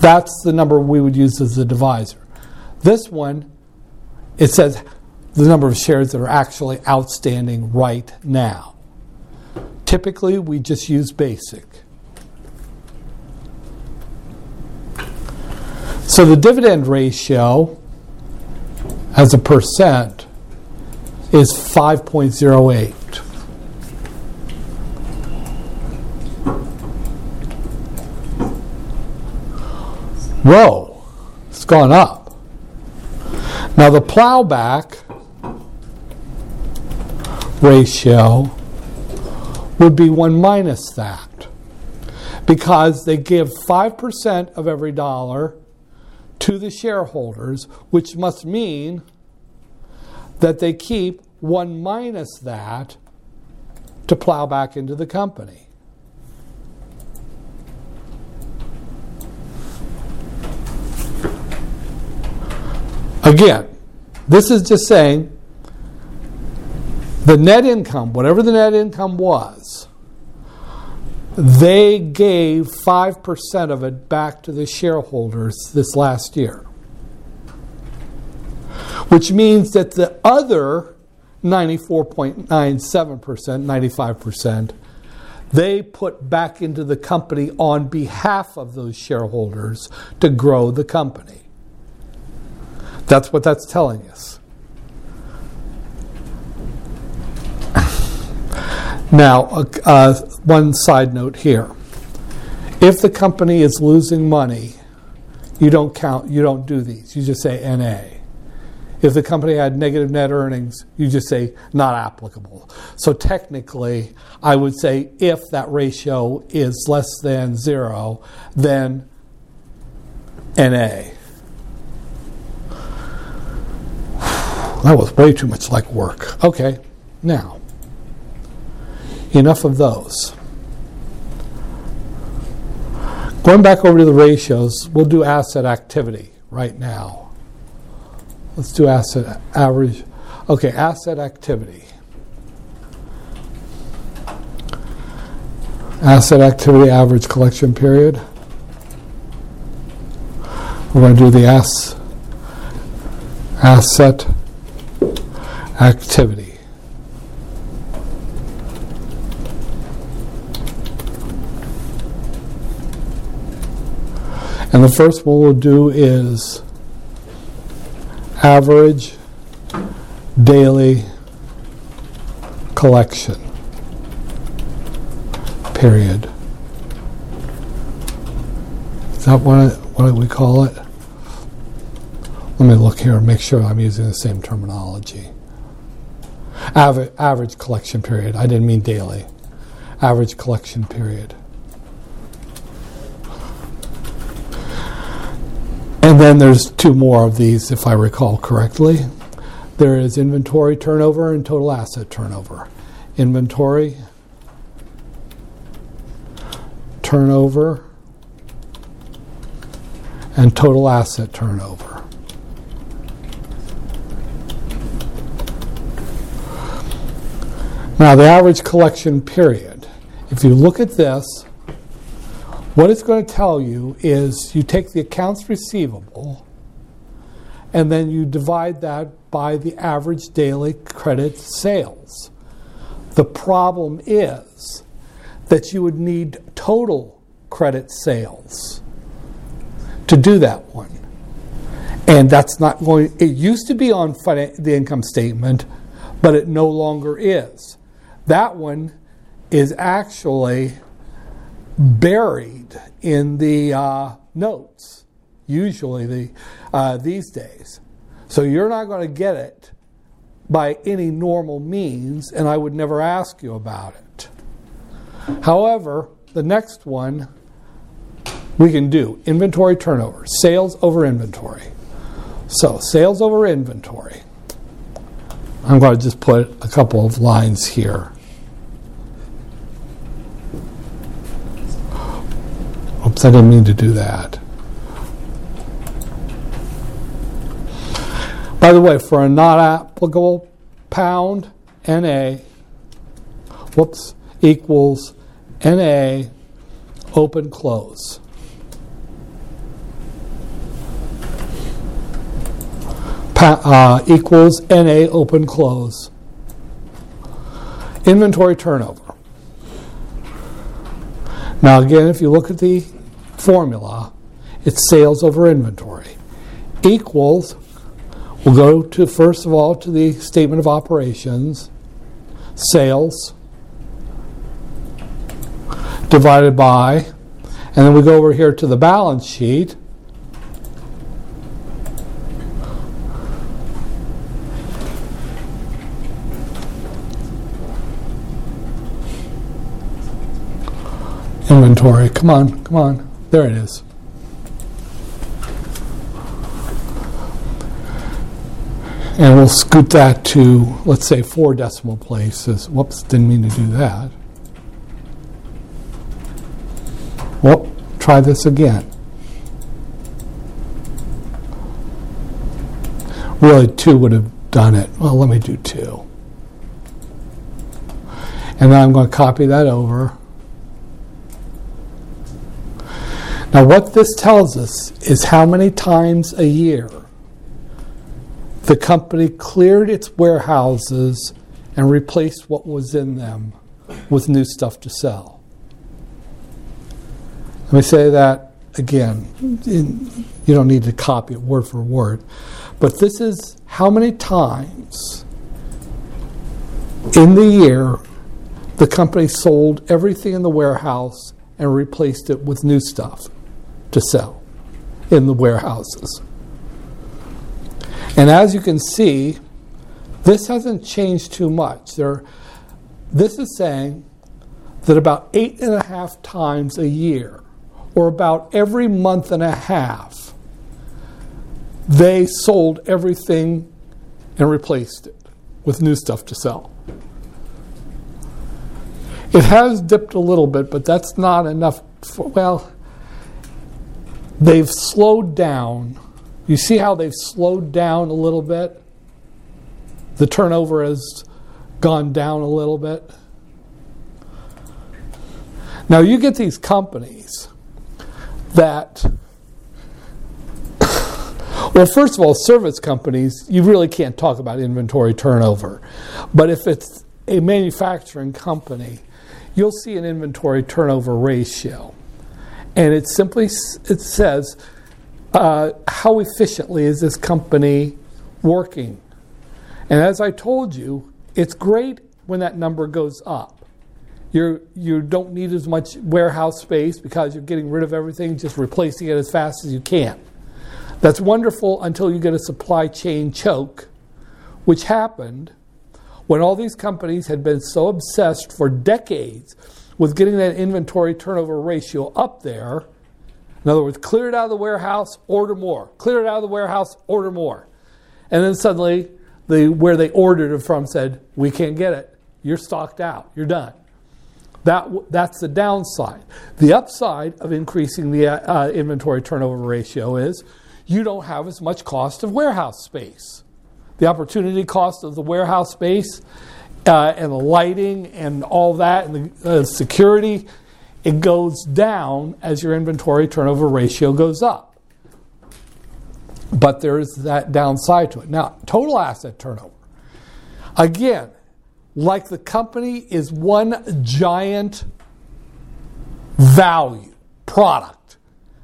that's the number we would use as the divisor. This one, it says the number of shares that are actually outstanding right now. Typically, we just use basic. So the dividend ratio as a percent is 5.08. Whoa, it's gone up. Now the plowback ratio would be 1 minus that because they give 5% of every dollar to the shareholders, which must mean that they keep 1 minus that to plow back into the company. Again, this is just saying the net income, whatever the net income was, they gave 5% of it back to the shareholders this last year. Which means that the other 94.97%, 95%, they put back into the company on behalf of those shareholders to grow the company. That's what that's telling us. Now, uh, one side note here. If the company is losing money, you don't count, you don't do these. You just say NA. If the company had negative net earnings, you just say not applicable. So technically, I would say if that ratio is less than zero, then NA. That was way too much like work. Okay, now, enough of those. Going back over to the ratios, we'll do asset activity right now. let's do asset average. Okay, asset activity. Asset activity average collection period. We're going to do the ass, asset activity. And the first one we'll do is average daily collection period. Is that what, what we call it? Let me look here and make sure I'm using the same terminology. Aver- average collection period. I didn't mean daily. Average collection period. And then there's two more of these, if I recall correctly. There is inventory turnover and total asset turnover. Inventory turnover and total asset turnover. Now, the average collection period. If you look at this, what it's going to tell you is you take the accounts receivable and then you divide that by the average daily credit sales. The problem is that you would need total credit sales to do that one. And that's not going, it used to be on the income statement, but it no longer is. That one is actually buried in the uh, notes, usually the, uh, these days. So you're not going to get it by any normal means, and I would never ask you about it. However, the next one we can do inventory turnover, sales over inventory. So, sales over inventory. I'm going to just put a couple of lines here. Oops, I didn't mean to do that. By the way, for a not applicable pound, NA, whoops, equals NA open close. Pa- uh, equals NA open close. Inventory turnover. Now, again, if you look at the formula, it's sales over inventory. Equals, we'll go to first of all to the statement of operations, sales divided by, and then we go over here to the balance sheet. Inventory. Come on, come on. There it is. And we'll scoot that to, let's say, four decimal places. Whoops, didn't mean to do that. Well, try this again. Really, two would have done it. Well, let me do two. And then I'm going to copy that over. Now, what this tells us is how many times a year the company cleared its warehouses and replaced what was in them with new stuff to sell. Let me say that again. You don't need to copy it word for word. But this is how many times in the year the company sold everything in the warehouse and replaced it with new stuff to sell in the warehouses. And as you can see, this hasn't changed too much. There, this is saying that about eight and a half times a year, or about every month and a half, they sold everything and replaced it with new stuff to sell. It has dipped a little bit, but that's not enough. For, well, they've slowed down You see how they've slowed down a little bit? The turnover has gone down a little bit. Now you get these companies that, well, first of all, service companies, you really can't talk about inventory turnover. But if it's a manufacturing company, you'll see an inventory turnover ratio. And it simply it says, uh, how efficiently is this company working? And as I told you, it's great when that number goes up. You're, you don't need as much warehouse space because you're getting rid of everything, just replacing it as fast as you can. That's wonderful until you get a supply chain choke, which happened when all these companies had been so obsessed for decades with getting that inventory turnover ratio up there. In other words, clear it out of the warehouse, order more. Clear it out of the warehouse, order more. And then suddenly, the, where they ordered it from said, We can't get it. You're stocked out. You're done. That, that's the downside. The upside of increasing the uh, inventory turnover ratio is you don't have as much cost of warehouse space. The opportunity cost of the warehouse space uh, and the lighting and all that and the uh, security, it goes down as your inventory turnover ratio goes up. But there is that downside to it. Now, total asset turnover. Again, like the company is one giant value, product.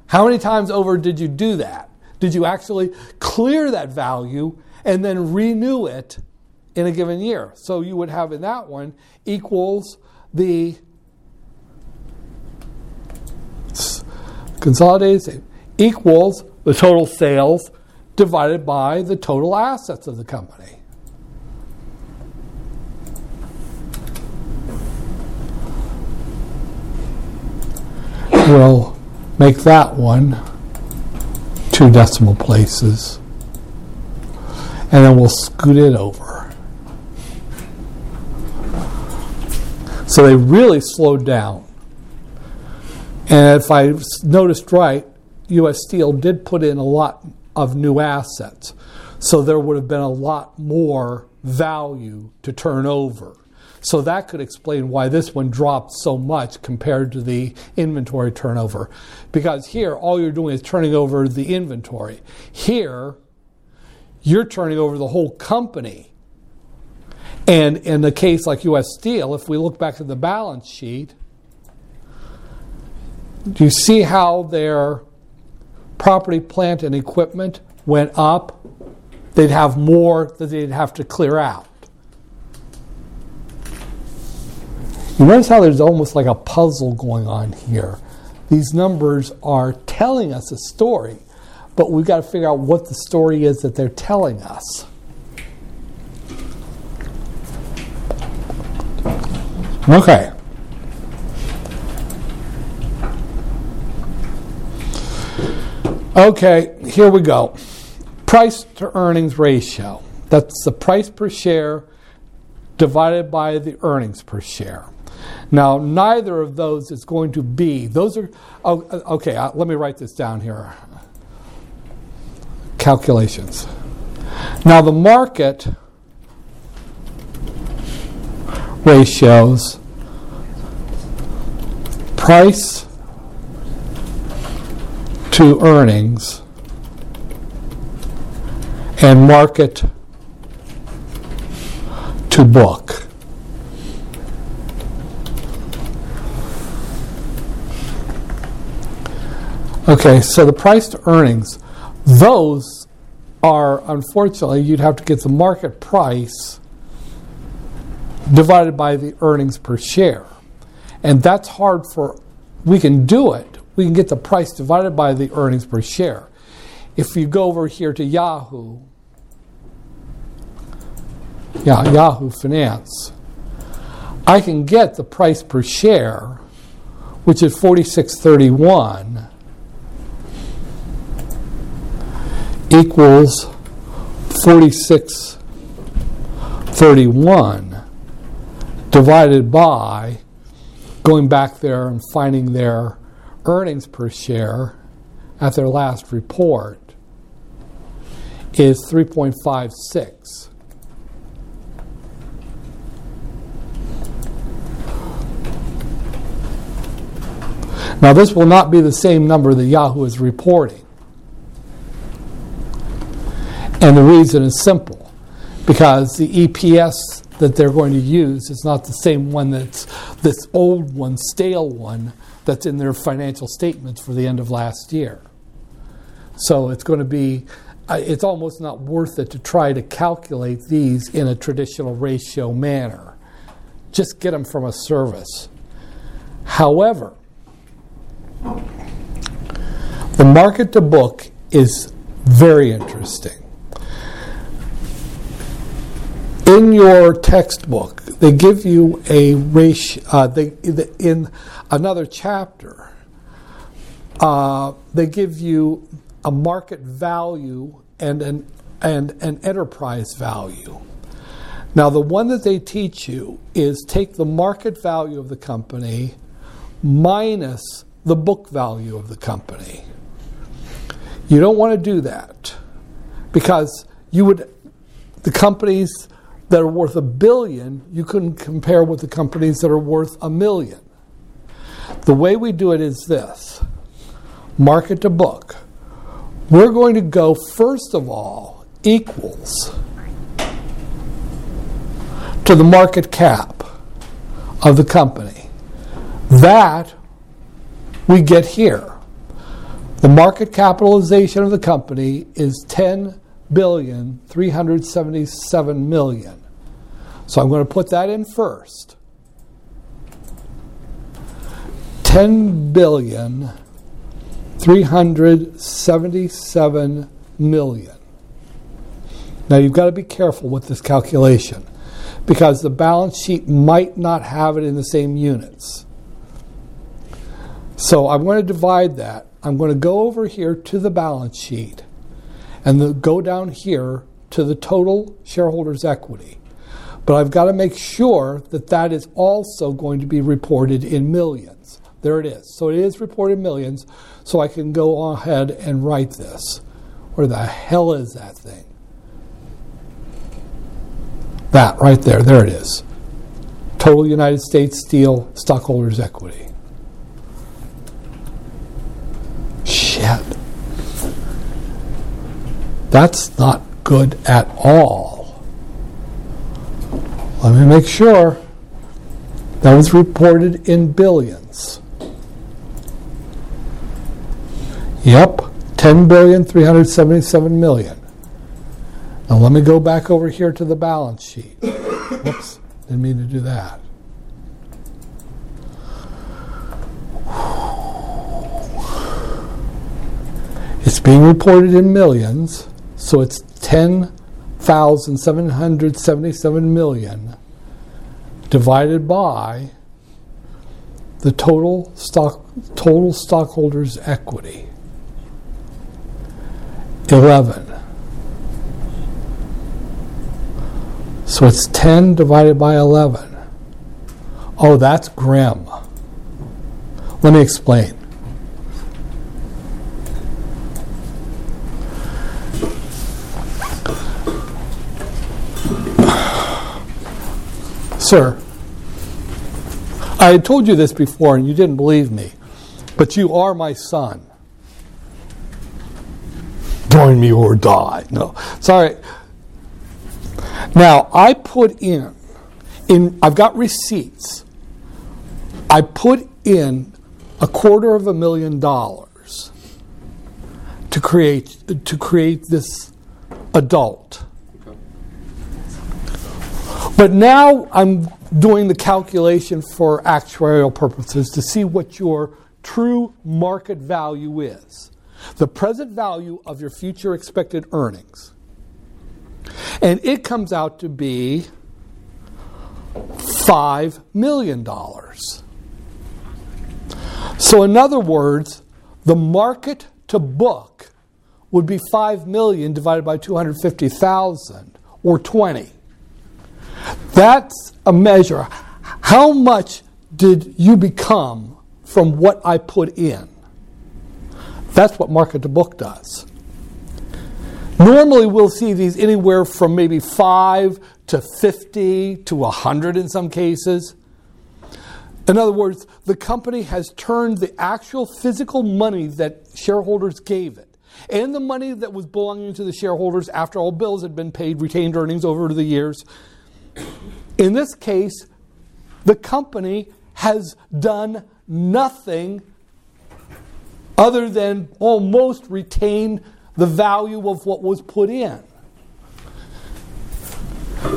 How many times over did you do that? Did you actually clear that value and then renew it in a given year? So you would have in that one equals the consolidated equals the total sales divided by the total assets of the company. We'll make that one two decimal places and then we'll scoot it over. So they really slowed down. And if I noticed right, US Steel did put in a lot of new assets. So there would have been a lot more value to turn over. So that could explain why this one dropped so much compared to the inventory turnover. Because here, all you're doing is turning over the inventory. Here, you're turning over the whole company. And in a case like US Steel, if we look back at the balance sheet, do you see how their property, plant, and equipment went up? They'd have more that they'd have to clear out. You notice how there's almost like a puzzle going on here. These numbers are telling us a story, but we've got to figure out what the story is that they're telling us. Okay. Okay, here we go. Price to earnings ratio. That's the price per share divided by the earnings per share. Now, neither of those is going to be, those are, oh, okay, uh, let me write this down here. Calculations. Now, the market ratios price to earnings. And market to book. Okay, so the price to earnings, those are unfortunately you'd have to get the market price divided by the earnings per share. And that's hard for we can do it. We can get the price divided by the earnings per share. If you go over here to Yahoo, yeah, Yahoo Finance, I can get the price per share, which is 4631 equals 4631 divided by going back there and finding their earnings per share at their last report. is 3.56. Now, this will not be the same number that Yahoo is reporting. And the reason is simple because the EPS that they're going to use is not the same one that's this old one, stale one, that's in their financial statements for the end of last year. So it's going to be, uh, it's almost not worth it to try to calculate these in a traditional ratio manner. Just get them from a service. However, the market to book is very interesting. In your textbook, they give you a ratio. Uh, they, in another chapter, uh, they give you a market value and an and an enterprise value. Now, the one that they teach you is take the market value of the company minus the book value of the company. You don't want to do that because you would the companies that are worth a billion, you couldn't compare with the companies that are worth a million. The way we do it is this market to book. We're going to go, first of all, equals to the market cap of the company. That we get here. The market capitalization of the company is 10 billion 377 million. So I'm going to put that in first. 10 billion 377 million. Now you've got to be careful with this calculation because the balance sheet might not have it in the same units. So I'm going to divide that. I'm going to go over here to the balance sheet and the, go down here to the total shareholders' equity. But I've got to make sure that that is also going to be reported in millions. There it is. So it is reported in millions, so I can go ahead and write this. Where the hell is that thing? That right there. There it is. Total United States Steel stockholders' equity. Shit. That's not good at all. Let me make sure. That was reported in billions. Yep, 10 billion 377 million. Now let me go back over here to the balance sheet. Whoops, didn't mean to do that. It's being reported in millions, so it's 10,777 million divided by the total stock total stockholders equity. 11 so it's 10 divided by 11 oh that's grim. Let me explain Sir, I had told you this before and you didn't believe me, but you are my son. Join me or die. No, sorry. Now, I put in, in I've got receipts. I put in a quarter of a million dollars to create to create this adult. But now I'm doing the calculation for actuarial purposes to see what your true market value is the present value of your future expected earnings. And it comes out to be $5 million. So, in other words, the market to book would be 5 million divided by 250,000 or 20. That's a measure. How much did you become from what I put in? That's what market to book does. Normally, we'll see these anywhere from maybe 5 to 50 to 100 in some cases. In other words, the company has turned the actual physical money that shareholders gave it and the money that was belonging to the shareholders after all bills had been paid, retained earnings over the years. In this case, the company has done nothing other than almost retain the value of what was put in.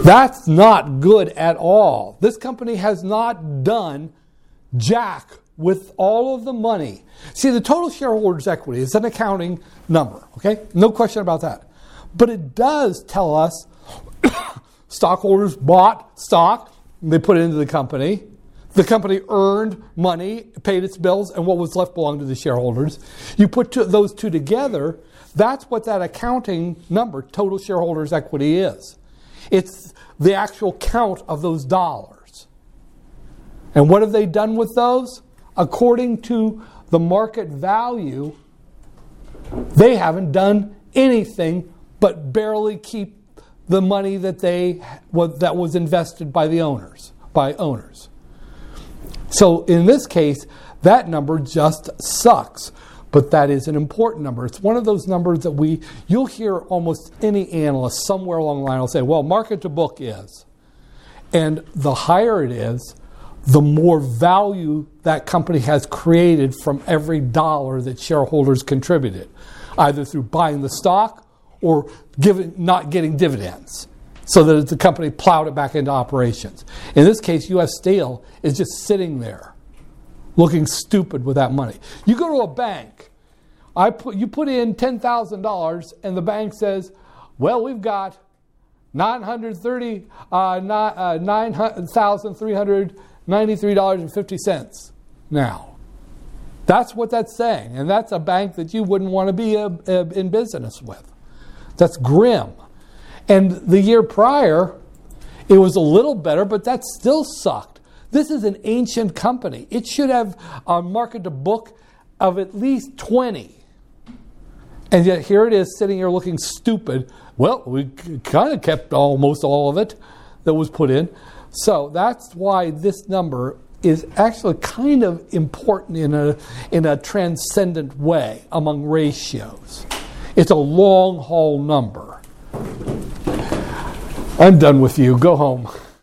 That's not good at all. This company has not done jack with all of the money. See, the total shareholders' equity is an accounting number, okay? No question about that. But it does tell us stockholders bought stock, they put it into the company. The company earned money, paid its bills, and what was left belonged to the shareholders. You put two, those two together, that's what that accounting number, total shareholders' equity, is. It's the actual count of those dollars. And what have they done with those? According to the market value, they haven't done anything but barely keep the money that they that was invested by the owners by owners. So in this case, that number just sucks. But that is an important number. It's one of those numbers that we you'll hear almost any analyst somewhere along the line will say, well, market to book is. And the higher it is, the more value that company has created from every dollar that shareholders contributed, either through buying the stock or giving, not getting dividends, so that the company plowed it back into operations. In this case, U.S. Steel is just sitting there looking stupid with that money. You go to a bank, I put, you put in $10,000, and the bank says, well, we've got 930, uh, uh $9,393.50 now. That's what that's saying. And that's a bank that you wouldn't want to be a, a, in business with. That's grim. And the year prior, it was a little better, but that still sucked. This is an ancient company. It should have uh, a market to book of at least 20. And yet here it is sitting here looking stupid. Well, we kind of kept almost all of it that was put in. So that's why this number is actually kind of important in a, in a transcendent way among ratios. It's a long haul number. I'm done with you. Go home.